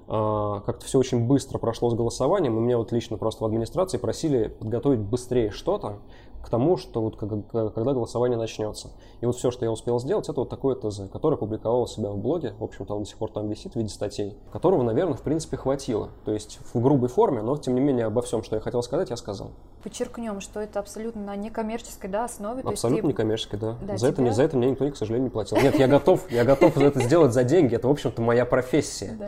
А, как-то все очень быстро прошло с голосованием, и меня вот лично просто в администрации просили подготовить быстрее что-то к тому, что вот когда голосование начнется. И вот все, что я успел сделать, это вот такое ТЗ, которое публиковал у себя в блоге, в общем-то он до сих пор там висит в виде статей, которого, наверное, в принципе хватило. То есть в грубой форме, но тем не менее обо всем, что я хотел сказать, я сказал. Подчеркнем, что это абсолютно на некоммерческой да, основе. Абсолютно ты- некоммерческий, да. Да, за, это, тебя- мне- за это мне никто, к сожалению, не платил. Нет, я готов, я готов это сделать за деньги, это, в общем-то, моя профессия.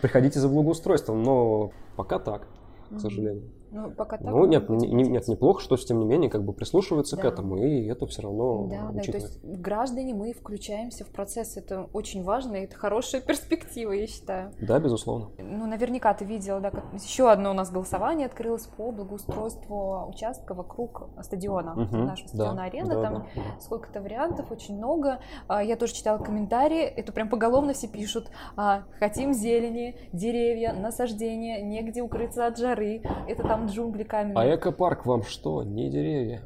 Приходите за благоустройством, но пока так, к сожалению. Ну, пока так. Ну, нет, не- не- нет, неплохо, что, тем не менее, как бы прислушиваются к Да. этому, и это все равно Да, да, то есть граждане, мы включаемся в процесс, это очень важно, и это хорошая [LAUGHS] перспектива, я считаю. Да, безусловно. Ну, наверняка ты видела, да, как еще одно у нас голосование открылось по благоустройству участка вокруг стадиона, Мгм, нашего стадиона да, арена, да, там да, да. сколько-то вариантов, очень много. А, Я тоже читала комментарии, это прям поголовно все пишут. а, Хотим зелени, деревья, насаждения, негде укрыться от жары, это там джунгли каменные. А экопарк вам что? Не деревья.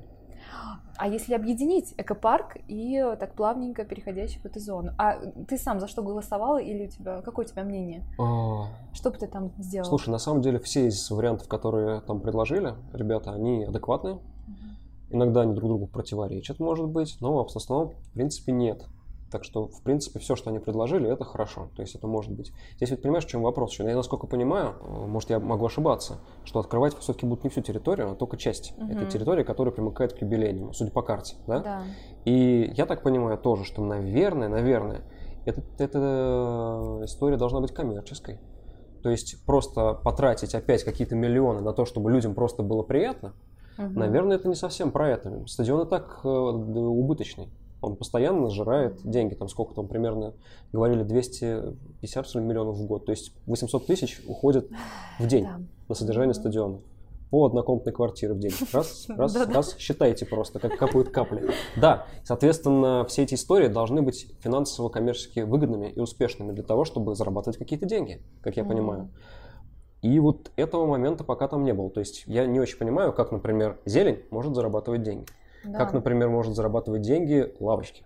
А если объединить экопарк и так плавненько переходящий в эту зону? А ты сам за что голосовал или у тебя какое у тебя мнение? А, Что бы ты там сделал? Слушай, на самом деле все из вариантов, которые там предложили, ребята, они адекватные. Мгм. Иногда они друг другу противоречат, может быть, но в основном, в принципе, нет. Так что, в принципе, все, что они предложили, это хорошо. То есть это может быть. Здесь ведь понимаешь, в чем вопрос? Еще? Я, насколько понимаю, э, может, я могу ошибаться, что открывать все-таки будут не всю территорию, а только часть Мгм. этой территории, которая примыкает к юбилейному, судя по карте. Да? Да. И я так понимаю тоже, что, наверное, наверное, это, эта история должна быть коммерческой. То есть просто потратить опять какие-то миллионы на то, чтобы людям просто было приятно, Мгм. Наверное, это не совсем про это. Стадион и так э, убыточный. Он постоянно сжирает деньги. Там сколько там примерно, говорили, 250 что ли, миллионов в год. То есть 800 тысяч уходит в день Да. на содержание стадиона. По однокомнатной квартире в день. Раз, [LAUGHS] раз, Да-да. раз, считайте просто, как капают капли. Да, соответственно, все эти истории должны быть финансово-коммерчески выгодными и успешными для того, чтобы зарабатывать какие-то деньги, как я понимаю. И вот этого момента пока там не было. То есть я не очень понимаю, как, например, зелень может зарабатывать деньги. Да. Как, например, может зарабатывать деньги лавочки,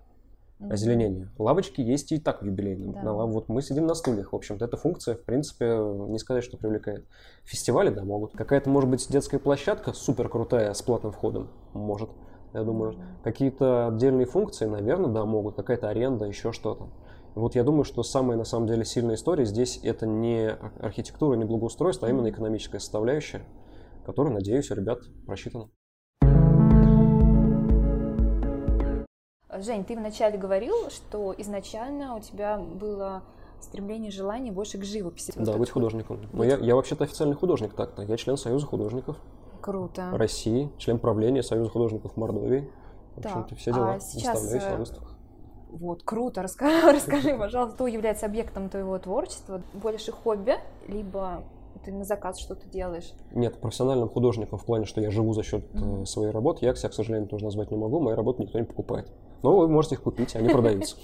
Мгм. озеленение. Лавочки есть и так в юбилейном. Да. Вот мы сидим на стульях. В общем-то, эта функция, в принципе, не сказать, что привлекает. Фестивали, да, могут. Какая-то, может быть, детская площадка супер крутая с платным входом? Может, я думаю. Мгм. Какие-то отдельные функции, наверное, да, могут. Какая-то аренда, еще что-то. Вот я думаю, что самая, на самом деле, сильная история здесь это не ар- архитектура, не благоустройство, а именно экономическая составляющая, которая, надеюсь, у ребят просчитана. Жень, ты вначале говорил, что изначально у тебя было стремление, желание больше к живописи. Вот Да, это быть вот. художником. Но Быть- я, я вообще-то официальный художник так-то. Я член Союза художников Круто. России, член правления Союза художников Мордовии. В Так, общем-то, все дела. а сейчас, Выставляюсь э, на выставках. Вот, круто. Расскажи, [LAUGHS] расскажи, пожалуйста, кто является объектом твоего творчества? Больше хобби, либо ты на заказ что-то делаешь? Нет, профессиональным художником в плане, что я живу за счет Мгм. своей работы, я себя, к сожалению, тоже назвать не могу. Мои работы никто не покупает. Но вы можете их купить, они продаются.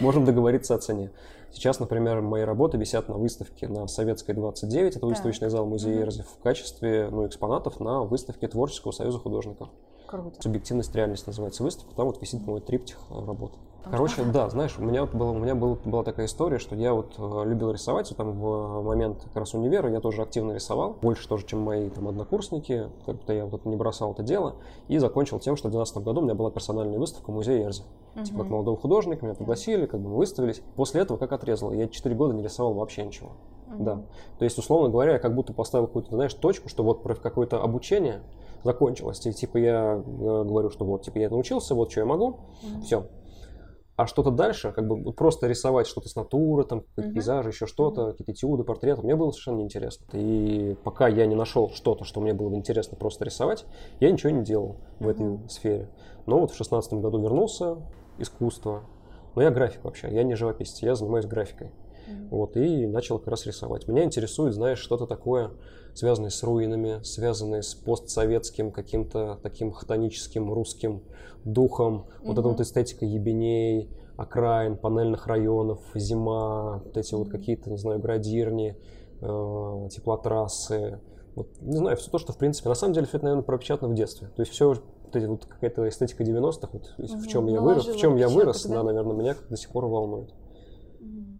Можем договориться о цене. Сейчас, например, мои работы висят на выставке на Советской 29, это выставочный зал музея. Эрзи, в качестве ну, экспонатов на выставке Творческого союза художников. Круто. Субъективность реальность называется выставка, там вот висит мой триптих э, работ. Короче, да, знаешь, у меня, вот было, у меня был- была такая история, что я вот э, любил рисовать, вот там в момент как раз универа я тоже активно рисовал, больше тоже, чем мои там однокурсники, как-то я вот не бросал это дело, и закончил тем, что в 2012 году у меня была персональная выставка в музее Эрзи. Типа как молодого художника, меня пригласили, как бы мы выставились. После этого как отрезало, я 4 года не рисовал вообще ничего. Мгм. Да. То есть, условно говоря, я как будто поставил какую-то, знаешь, точку, что вот про какое-то обучение закончилось. И типа я э, говорю, что вот, типа я научился, вот что я могу, Мгм. все. А что-то дальше, как бы просто рисовать что-то с натуры, там, Мгм. пейзажи, еще что-то, какие-то этюды, портреты, мне было совершенно неинтересно. И пока я не нашел что-то, что мне было бы интересно просто рисовать, я ничего не делал в этой сфере. Но вот в шестнадцатом году вернулся, искусство. Но я график вообще, я не живописец, я занимаюсь графикой. Мгм. Вот, и начал как раз рисовать. Меня интересует, знаешь, что-то такое, связанное с руинами, связанное с постсоветским каким-то таким хтоническим русским духом. Вот эта вот эстетика ебеней, окраин, панельных районов, зима, вот эти вот какие-то, не знаю, градирни, э, теплотрассы. Вот, не знаю, все то, что, в принципе, на самом деле, все это, наверное, пропечатано в детстве. То есть все вот эти вот какая-то эстетика 90-х, вот, в Мгм. чем я вырос, в чем я вырос, да, наверное, меня до сих пор волнует.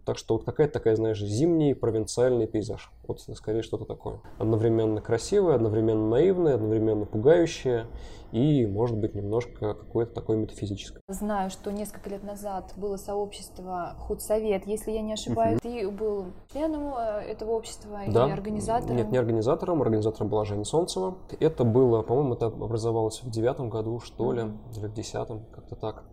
Так что вот какая-то такая, знаешь, зимний провинциальный пейзаж. Вот скорее что-то такое. Одновременно красивое, одновременно наивное, одновременно пугающее и, может быть, немножко какое-то такое метафизическое. Знаю, что несколько лет назад было сообщество худсовет, если я не ошибаюсь. Ты был членом э, этого общества или Да. организатором? Нет, не организатором. Организатором была Женя Солнцева. Это было, по-моему, это образовалось в девятом году, что ли, Мгм. или в десятом, как-то так.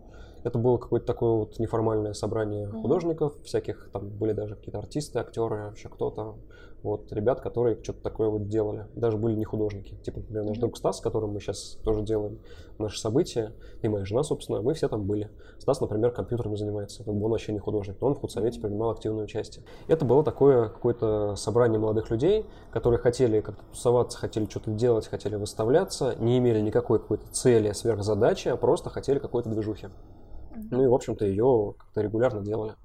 Это было какое-то такое вот неформальное собрание Мгм. художников, всяких, там были даже какие-то артисты, актеры, еще кто-то. Вот, ребят, которые что-то такое вот делали. Даже были не художники. Типа, например, наш Мгм. друг Стас, с которым мы сейчас тоже делаем наши события, и моя жена, собственно, мы все там были. Стас, например, компьютерами занимается, он вообще не художник, но он в худсовете принимал активное участие. Это было такое какое-то собрание молодых людей, которые хотели как-то тусоваться, хотели что-то делать, хотели выставляться, не имели никакой какой-то цели, сверхзадачи, а просто хотели какой-то движухи. Ну и, в общем-то, ее как-то регулярно делали.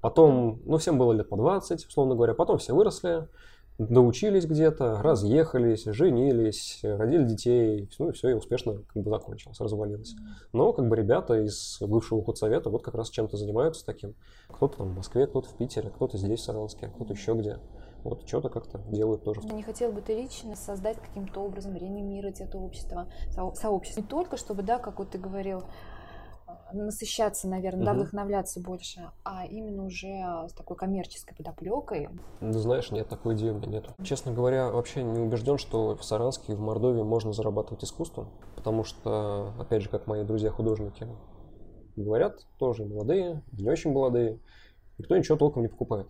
Потом, ну, всем было лет по 20, условно говоря. Потом все выросли, доучились где-то, разъехались, женились, родили детей. Ну и все, и успешно как бы закончилось, развалилось. Но как бы ребята из бывшего худсовета вот как раз чем-то занимаются таким. Кто-то там в Москве, кто-то в Питере, кто-то здесь, в Саранске, кто-то еще где. Вот что-то как-то делают тоже. Не хотел бы ты лично создать каким-то образом, реанимировать это общество, со- сообщество. Не только, чтобы, да, как вот ты говорил, насыщаться, наверное, да, вдохновляться больше, а именно уже с такой коммерческой подоплекой. Да знаешь, нет, такой идеи у меня нет. Честно говоря, вообще не убежден, что в Саранске и в Мордовии можно зарабатывать искусством, потому что, опять же, как мои друзья-художники говорят, тоже молодые, не очень молодые, никто ничего толком не покупает.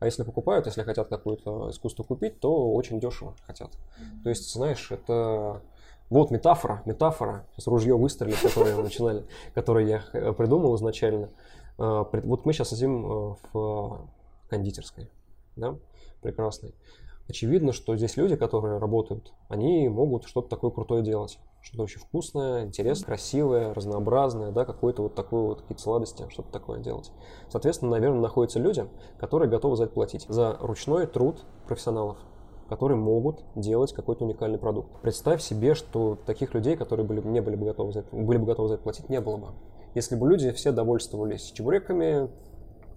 А если покупают, если хотят какое-то искусство купить, то очень дешево хотят. То есть, знаешь, это вот метафора, метафора, сейчас ружье выстрелит, которое начинали, которое я э, придумал изначально. Э, Вот мы сейчас сидим э, в кондитерской, да, прекрасной. Очевидно, что здесь люди, которые работают, они могут что-то такое крутое делать. Что-то очень вкусное, интересное, красивое, разнообразное, да, какое-то вот такое вот, какие-то сладости, что-то такое делать. Соответственно, наверное, находятся люди, которые готовы за это платить. За ручной труд профессионалов которые могут делать какой-то уникальный продукт. Представь себе, что таких людей, которые были, не были бы готовы за это, были бы готовы за это платить, не было бы. Если бы люди все довольствовались чебуреками,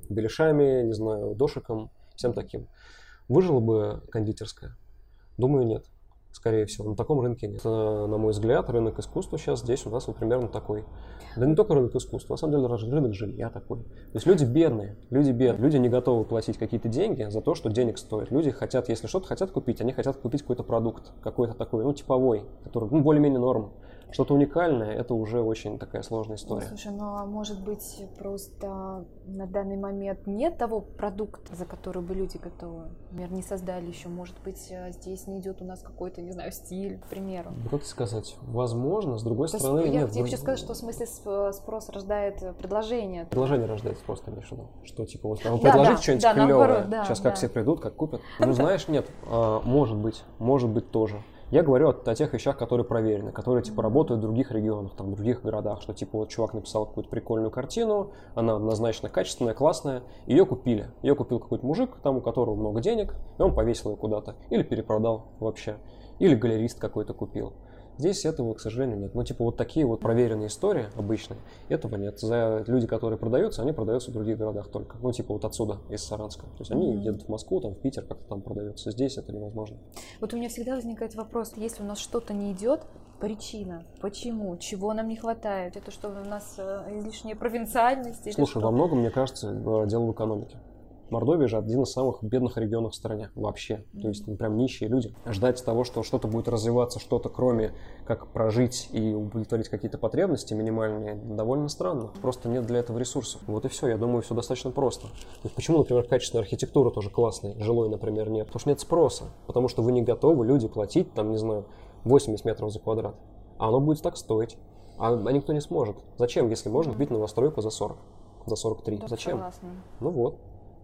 беляшами, не знаю, дошиком, всем таким. Выжила бы кондитерская? Думаю, нет. Скорее всего, на таком рынке нет. На мой взгляд, рынок искусства сейчас здесь у нас вот примерно такой. Да не только рынок искусства, на самом деле даже рынок жилья такой. То есть люди бедные, люди бедные, люди не готовы платить какие-то деньги за то, что денег стоит. Люди хотят, если что-то хотят купить, они хотят купить какой-то продукт, какой-то такой, ну, типовой, который, ну, более-менее норм. Что-то уникальное, это уже очень такая сложная Ну, история. слушай, ну а может быть просто на данный момент нет того продукта, за который бы люди готовы, например, не создали еще. Может быть, э, здесь не идет у нас какой-то, не знаю, стиль, к примеру. Ну, Как сказать, возможно, с другой То есть стороны, я, нет. я хочу сказать, что в смысле сп- спрос рождает э, предложение. Предложение имеешь в виду. Что, типа, вот Да, предложите да, что-нибудь да, клевое. наоборот, да, Сейчас как да. все придут, как купят. [LAUGHS] Ну, знаешь, нет, а, может быть, может быть тоже. Я говорю о, о тех вещах, которые проверены, которые, типа, работают в других регионах, там, в других городах, что, типа, вот чувак написал какую-то прикольную картину, она однозначно качественная, классная, ее купили. Ее купил какой-то мужик, там, у которого много денег, и он повесил ее куда-то. Или перепродал вообще. Или галерист какой-то купил. Здесь этого, к сожалению, нет. Ну, типа, вот такие вот проверенные истории обычные, этого нет. За люди, которые продаются, они продаются в других городах только. Ну, типа, вот отсюда, из Саранска. То есть они Мгм. едут в Москву, там, в Питер, как-то там продаются. Здесь это невозможно. Вот у меня всегда возникает вопрос, если у нас что-то не идет, причина, почему, чего нам не хватает, это что у нас э, излишняя провинциальность? Слушай, во многом, мне кажется, дело в экономике. Мордовия же один из самых бедных регионов в стране вообще. То есть ну, прям нищие люди. Ждать того, что что-то будет развиваться, что-то кроме как прожить и удовлетворить какие-то потребности минимальные, довольно странно. Просто нет для этого ресурсов. Вот и все. Я думаю, все достаточно просто. То есть почему, например, качественная архитектура тоже классная, жилой, например, нет? Потому что нет спроса. Потому что вы не готовы, люди, платить, там, не знаю, 80 метров за квадрат. А оно будет так стоить. А, а никто не сможет. Зачем, если можно купить новостройку за 40? За 43. Да, Зачем? Согласна. Ну вот.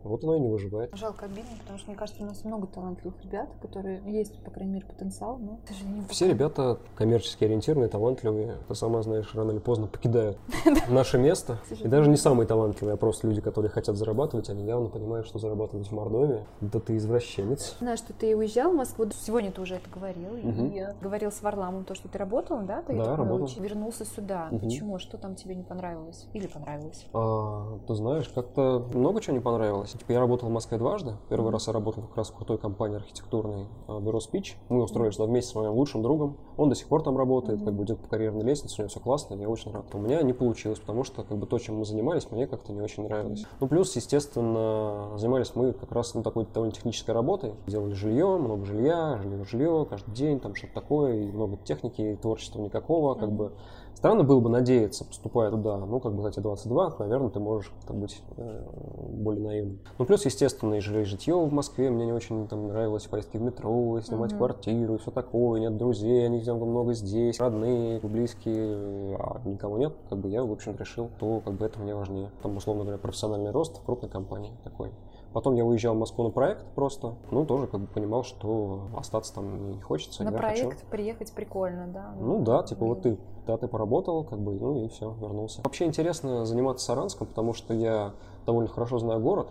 Вот оно и не выживает. Жалко обидно, потому что, мне кажется, у нас много талантливых ребят, которые есть, по крайней мере, потенциал, но, к сожалению, Все пока- ребята коммерчески ориентированные, талантливые. Ты сама знаешь, рано или поздно покидают [LAUGHS] наше место. И даже не самые талантливые, а просто люди, которые хотят зарабатывать, они явно понимают, что зарабатывать в Мордовии. Да ты извращенец. Знаю, что ты уезжал в Москву. Сегодня ты уже это говорил. И говорил с Варламом то, что ты работал, да? Ты Да, работал. Вернулся сюда. Почему? Что там тебе не понравилось? Или понравилось? А, ты знаешь, как-то много чего не понравилось. Типа я работал в Москве дважды. Первый раз я работал как раз в крутой компании архитектурной а, бюро Speech. Мы устроились туда вместе с моим лучшим другом. Он до сих пор там работает, как бы идет по карьерной лестнице, у него все классно, я очень рад. У меня не получилось, потому что как бы то, чем мы занимались, мне как-то не очень нравилось. Ну, плюс, естественно, занимались мы как раз ну, такой довольно технической работой. Делали жилье, много жилья, жилье, жилье, каждый день, там что-то такое, и много техники, и творчества никакого, как бы Странно было бы надеяться, поступая туда, ну, как бы, эти 22, наверное, ты можешь как-то быть э, более наивным. Ну, плюс, естественно, и жилье, в Москве, мне не очень там нравилось поездки в метро, снимать Мгм. квартиру и все такое, нет друзей, они много много здесь, родные, близкие, а никого нет, как бы я, в общем, решил, то как бы это мне важнее. Там, условно говоря, профессиональный рост в крупной компании такой. Потом я уезжал в Москву на проект просто, ну, тоже как бы понимал, что остаться там не хочется. На я хочу проект приехать прикольно, да? ну да, типа вот ты, да, ты поработал, как бы, ну и все, вернулся. Вообще интересно заниматься Саранском, потому что я довольно хорошо знаю город,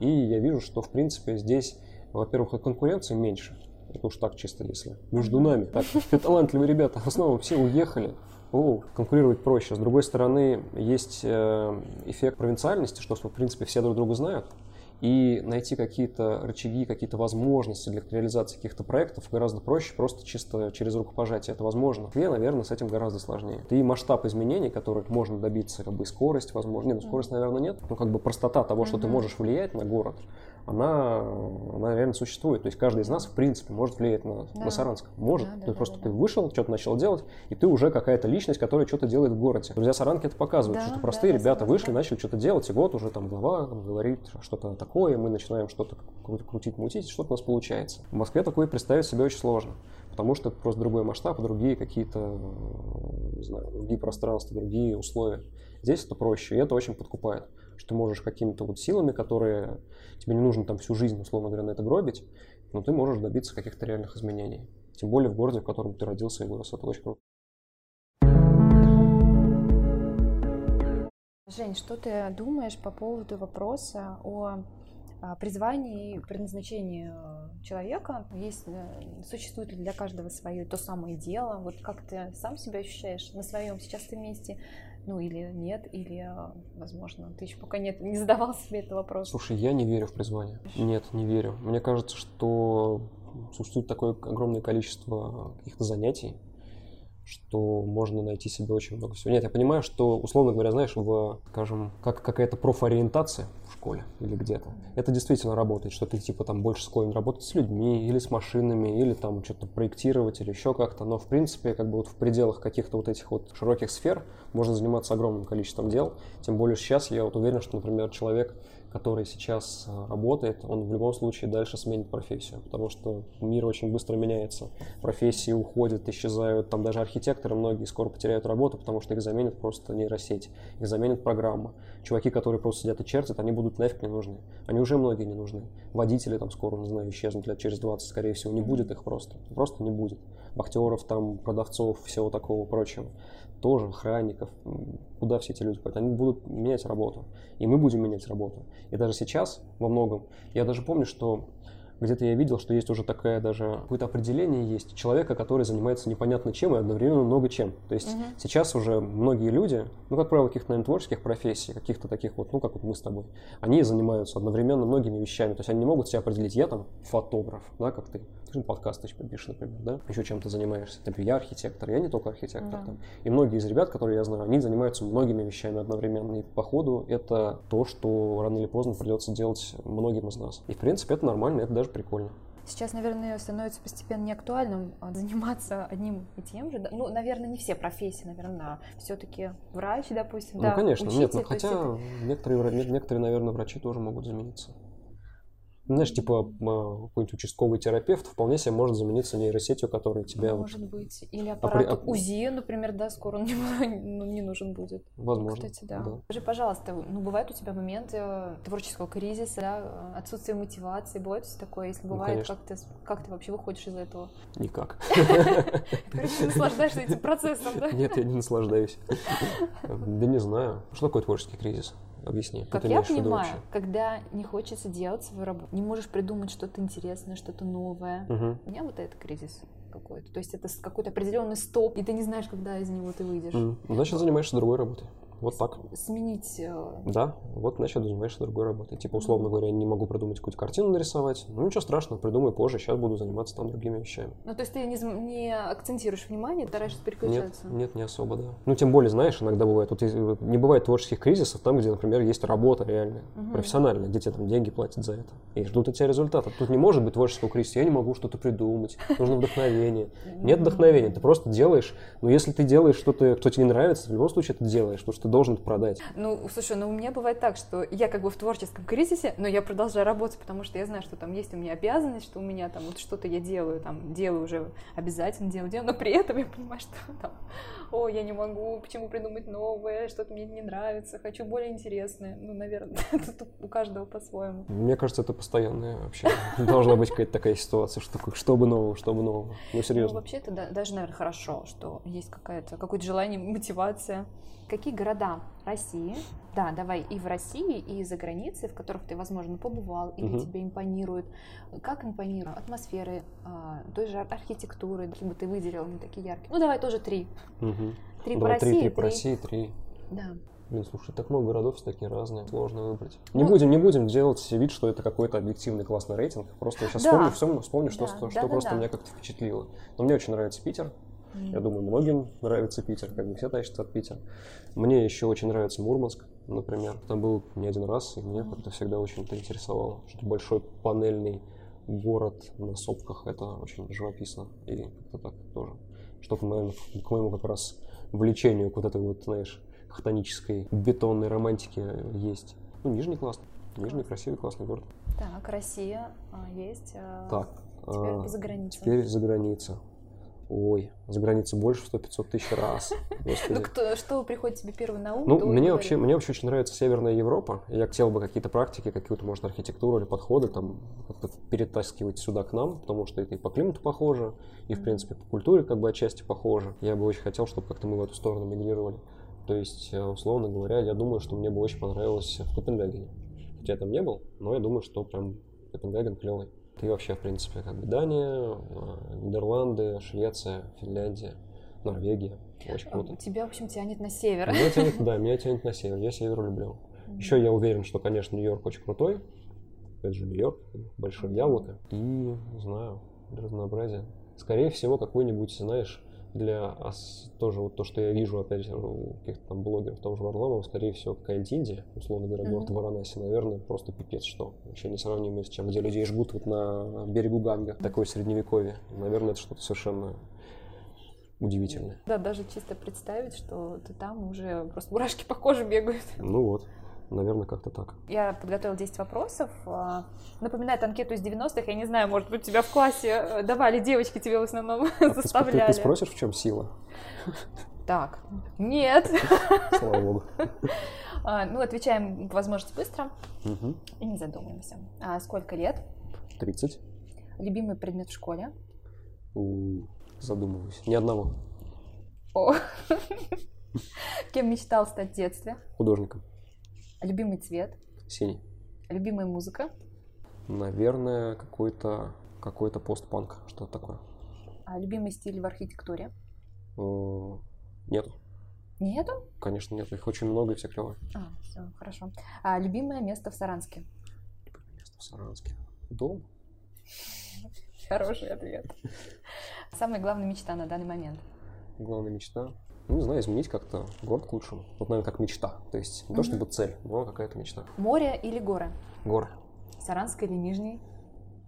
и я вижу, что, в принципе, здесь, во-первых, конкуренции меньше. Это уж так чисто, если между нами. Так, все [LAUGHS] [LAUGHS] талантливые ребята, в основном все уехали. О, конкурировать проще. С другой стороны, есть э, эффект провинциальности, что, в принципе, все друг друга знают. И найти какие-то рычаги, какие-то возможности для реализации каких-то проектов гораздо проще, просто чисто через рукопожатие. Это возможно. Москве, наверное, с этим гораздо сложнее. И масштаб изменений, которых можно добиться, как бы и скорость, возможно. Нет, ну, скорость, наверное, нет. Но как бы простота того, что ты Мгм. можешь влиять на город, она, она реально существует. То есть каждый из нас, в принципе, может влиять на, Да. на Саранск. Может. Да, да, То есть да, просто да, ты вышел, что-то начал делать, и ты уже какая-то личность, которая что-то делает в городе. Друзья Саранки это показывают, Да, что простые да, ребята вышли, начали что-то делать, и вот уже там глава там, говорит что-то такое, мы начинаем что-то кру- крутить, мутить, и что-то у нас получается. В Москве такое представить себе очень сложно, потому что это просто другой масштаб, другие какие-то, не знаю, другие пространства, другие условия. Здесь это проще, и это очень подкупает, что ты можешь какими-то вот силами, которые тебе не нужно там всю жизнь, условно говоря, на это гробить, но ты можешь добиться каких-то реальных изменений. Тем более в городе, в котором ты родился и вырос. Это очень круто. Жень, что ты думаешь по поводу вопроса о а, призвании и предназначении э, человека? Есть, э, существует ли для каждого свое то самое дело? Вот как ты сам себя ощущаешь на своем сейчас ты месте? Ну или нет, или, э, возможно, ты еще пока нет, не задавал себе этот вопрос. Слушай, я не верю в призвание. Нет, не верю. Мне кажется, что существует такое огромное количество каких-то занятий, что можно найти себе очень много всего. Нет, я понимаю, что, условно говоря, знаешь, в, скажем, как какая-то профориентация школе или где-то, это действительно работает, что ты, типа, там больше склонен работать с людьми или с машинами, или там что-то проектировать или еще как-то, но, в принципе, как бы вот в пределах каких-то вот этих вот широких сфер можно заниматься огромным количеством дел, тем более сейчас я вот уверен, что, например, человек, который сейчас а, работает, он в любом случае дальше сменит профессию, потому что мир очень быстро меняется, профессии уходят, исчезают, там даже архитекторы многие скоро потеряют работу, потому что их заменит просто нейросеть, их заменит программа. Чуваки, которые просто сидят и чертят, они будут нафиг не нужны. Они уже многие не нужны. Водители там скоро, не знаю, исчезнут лет через 20, скорее всего, не будет их просто. Просто не будет. Вахтеров, там, продавцов, всего такого прочего тоже охранников, куда все эти люди пойдут, они будут менять работу, и мы будем менять работу. И даже сейчас во многом, я даже помню, что где-то я видел, что есть уже такое даже какое-то определение есть человека, который занимается непонятно чем и одновременно много чем. То есть Мгм. сейчас уже многие люди, ну, как правило, каких-то, наверное, творческих профессий, каких-то таких вот, ну, как вот мы с тобой, они занимаются одновременно многими вещами. То есть они не могут себя определить, я там фотограф, да, как ты, Ты же подкасты пишешь, например, да? Еще чем-то занимаешься. Например, я архитектор, я не только архитектор. Да. Там. И многие из ребят, которые я знаю, они занимаются многими вещами одновременно. И по ходу это то, что рано или поздно придется делать многим из нас. И в принципе это нормально, это даже прикольно. Сейчас, наверное, становится постепенно неактуальным а, [LAUGHS] заниматься одним и тем же. Ну, наверное, не все профессии, наверное, все-таки врач, допустим, Ну, да, конечно, учитель, нет, ну, есть хотя это- некоторые, некоторые, наверное, врачи тоже могут замениться. Знаешь, типа какой-нибудь участковый терапевт вполне себе может замениться нейросетью, которая тебя вот, Может быть. Или апри- аппарат ап- УЗИ, например, да, скоро он [LAUGHS] не, ну, не нужен будет. возможно. Кстати, да. Скажи, пожалуйста, ну бывают у тебя моменты э, творческого кризиса, да, э, отсутствие мотивации, бывает тебя такое? Если Ну, бывает, конечно. как ты, как ты вообще выходишь из этого? Никак. [LAUGHS] Короче, наслаждаешься этим процессом, да? Нет, я не наслаждаюсь. [LAUGHS] Да не знаю. Что такое творческий кризис? Объясни. Как ты я понимаю, когда не хочется делать свою работу, не можешь придумать что-то интересное, что-то новое. Мгм. У меня вот это кризис какой-то. То есть это какой-то определенный стоп, и ты не знаешь, когда из него ты выйдешь. Значит, занимаешься другой работой. Вот так. Сменить э, Да, вот значит, занимаешься другой работой. Типа, условно говоря, не могу придумать какую-то картину нарисовать. Ну, ничего страшного, придумай позже, сейчас буду заниматься там другими вещами. Ну, то есть ты не, не акцентируешь внимание, стараешься Нет, переключаться. нет, не особо, да. Ну, тем более, знаешь, иногда бывает, вот не бывает творческих кризисов там, где, например, есть работа реальная, Мгм. профессиональная, где тебе там деньги платят за это. И ждут от тебя результата. Тут не может быть творческого кризиса, я не могу что-то придумать, нужно вдохновение. Нет вдохновения, ты просто делаешь, но если ты делаешь что-то, что тебе не нравится, в любом случае ты делаешь, потому что ты должен это продать. Ну, слушай, ну у меня бывает так, что я как бы в творческом кризисе, но я продолжаю работать, потому что я знаю, что там есть у меня обязанность, что у меня там вот что-то я делаю, там делаю уже обязательно делаю, делаю, но при этом я понимаю, что [LAUGHS] там, о, я не могу, почему придумать новое, что-то мне не нравится, хочу более интересное. Ну, наверное, [LAUGHS] тут у каждого по-своему. Мне кажется, это постоянная вообще. [LAUGHS] Должна быть какая-то такая ситуация, что что бы нового, что бы нового. Ну, Ну, серьезно. вообще это да- даже, наверное, хорошо, что есть какая-то, какое-то желание, мотивация. Какие города России, да, давай, и в России, и за границей, в которых ты, возможно, побывал, или Мгм. тебе импонирует, как импонирует атмосферы, а, той же архитектуры, какие бы ты выделил, не такие яркие. Ну, давай тоже три. Мгм. Три по Давай три, России, три по России, три. Да. Блин, слушай, так много городов, все такие разные, сложно выбрать. Не Ну- будем, не будем делать вид, что это какой-то объективный классный рейтинг. Просто я сейчас Да. вспомню, вспомню, вспомню, что, Да, что, да, что да, просто да. меня как-то впечатлило. Но мне очень нравится Питер. Я думаю, многим нравится Питер, как бы все тащатся от Питера. Мне еще очень нравится Мурманск, например. Там был не один раз, и меня как-то всегда очень это интересовало. Что большой панельный город на сопках, это очень живописно. И как-то так тоже. Что, к моему, к моему как раз влечению к вот этой вот, знаешь, хтонической бетонной романтике есть. Ну, Нижний классный. Нижний красивый, классный город. Так, Россия а, есть. а, Так. Теперь а, за границей. Теперь за граница. Ой, за границей больше в 100-500 тысяч раз. [LAUGHS] Ну, кто, что приходит тебе первый на ум? Ну, мне вообще, мне вообще очень нравится Северная Европа. Я хотел бы какие-то практики, какую-то, может, архитектуру или подходы там перетаскивать сюда к нам, потому что это и по климату похоже, и, в принципе, по культуре как бы отчасти похоже. Я бы очень хотел, чтобы как-то мы в эту сторону мигрировали. То есть, э, условно говоря, я думаю, что мне бы очень понравилось в Копенгагене. Хотя я там не был, но я думаю, что прям Копенгаген клевый. И вообще, в принципе, как бы Дания, э, Нидерланды, Швеция, Финляндия, Норвегия. Очень А, круто. Тебя, в общем, тянет на север. Меня тянет, [LAUGHS] да, меня тянет на север. Я север люблю. Еще я уверен, что, конечно, Нью-Йорк очень крутой. Это же Нью-Йорк, большое яблоко. И, не знаю, для разнообразия. Скорее всего, какой-нибудь, знаешь, для ос- тоже вот то, что я вижу, опять же, у каких-то там блогеров, того же Варламова, скорее всего, какая-нибудь Индия, условно говоря, город Мгм. Варанаси, наверное, просто пипец что. Вообще несравнимый с чем, где людей жгут вот на берегу Ганга, такое средневековье. Наверное, это что-то совершенно удивительное. Да, даже чисто представить, что ты там уже просто мурашки по коже бегают. Ну вот, наверное, как-то так. Я подготовила 10 вопросов. а, Напоминает анкету из 90-х. Я не знаю, может быть, тебя в классе э, давали девочки, тебе в основном [LAUGHS] А ты, ты- заставляли. ты спросишь, в чем сила? Так, нет. [LAUGHS] Слава богу. Ну, отвечаем, по возможности, быстро и не задумываемся. А Сколько лет? 30. Любимый предмет в школе? У, Задумываюсь. Ни одного. О. [LAUGHS] Кем мечтал стать в детстве? Художником. Любимый цвет? Синий. Любимая музыка? Наверное, какой-то какой-то постпанк, что-то такое. А любимый стиль в архитектуре? Э, Нету. Нету? Конечно, нету. Их очень много и все клевые. А, все, хорошо. А любимое место в Саранске? Место в Саранске. Дом? хороший ответ. Самая главная мечта на данный момент? Главная мечта? Ну, не знаю, изменить как-то город к лучшему. Вот, наверное, как мечта. То есть не то чтобы цель, но какая-то мечта. Море или горы? Горы. Саранский или Нижний?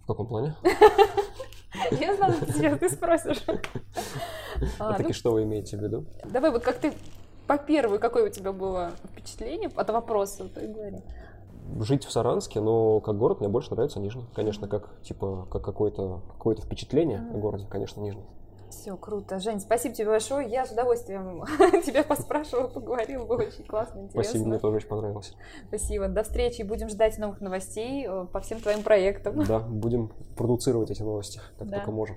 В каком плане? [LAUGHS] Я знала, что сейчас ты спросишь. [LAUGHS] А, таки что вы имеете в виду? Давай вот как ты по первой, какое у тебя было впечатление от вопроса, ты говори. Жить в Саранске, но как город мне больше нравится Нижний. Конечно, как типа как какое-то какое впечатление о городе, конечно, Нижний. Все, круто. Жень, спасибо тебе большое. Я с удовольствием [LAUGHS] тебя поспрашивала, поговорила. Было очень классно, интересно. Спасибо, мне тоже очень понравилось. Спасибо. До встречи. Будем ждать новых новостей э, по всем твоим проектам. Да, [LAUGHS] будем продуцировать эти новости, как да. только можем.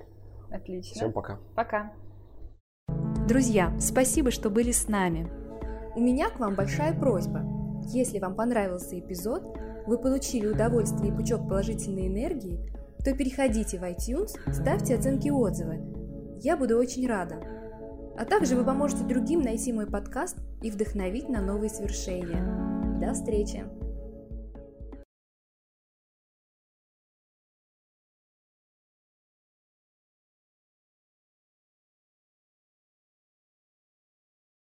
Отлично. Всем пока. Пока. Друзья, спасибо, что были с нами. У меня к вам большая просьба. Если вам понравился эпизод, вы получили удовольствие и пучок положительной энергии, то переходите в iTunes, ставьте оценки и отзывы. Я буду очень рада. А также вы поможете другим найти мой подкаст и вдохновить на новые свершения. До встречи!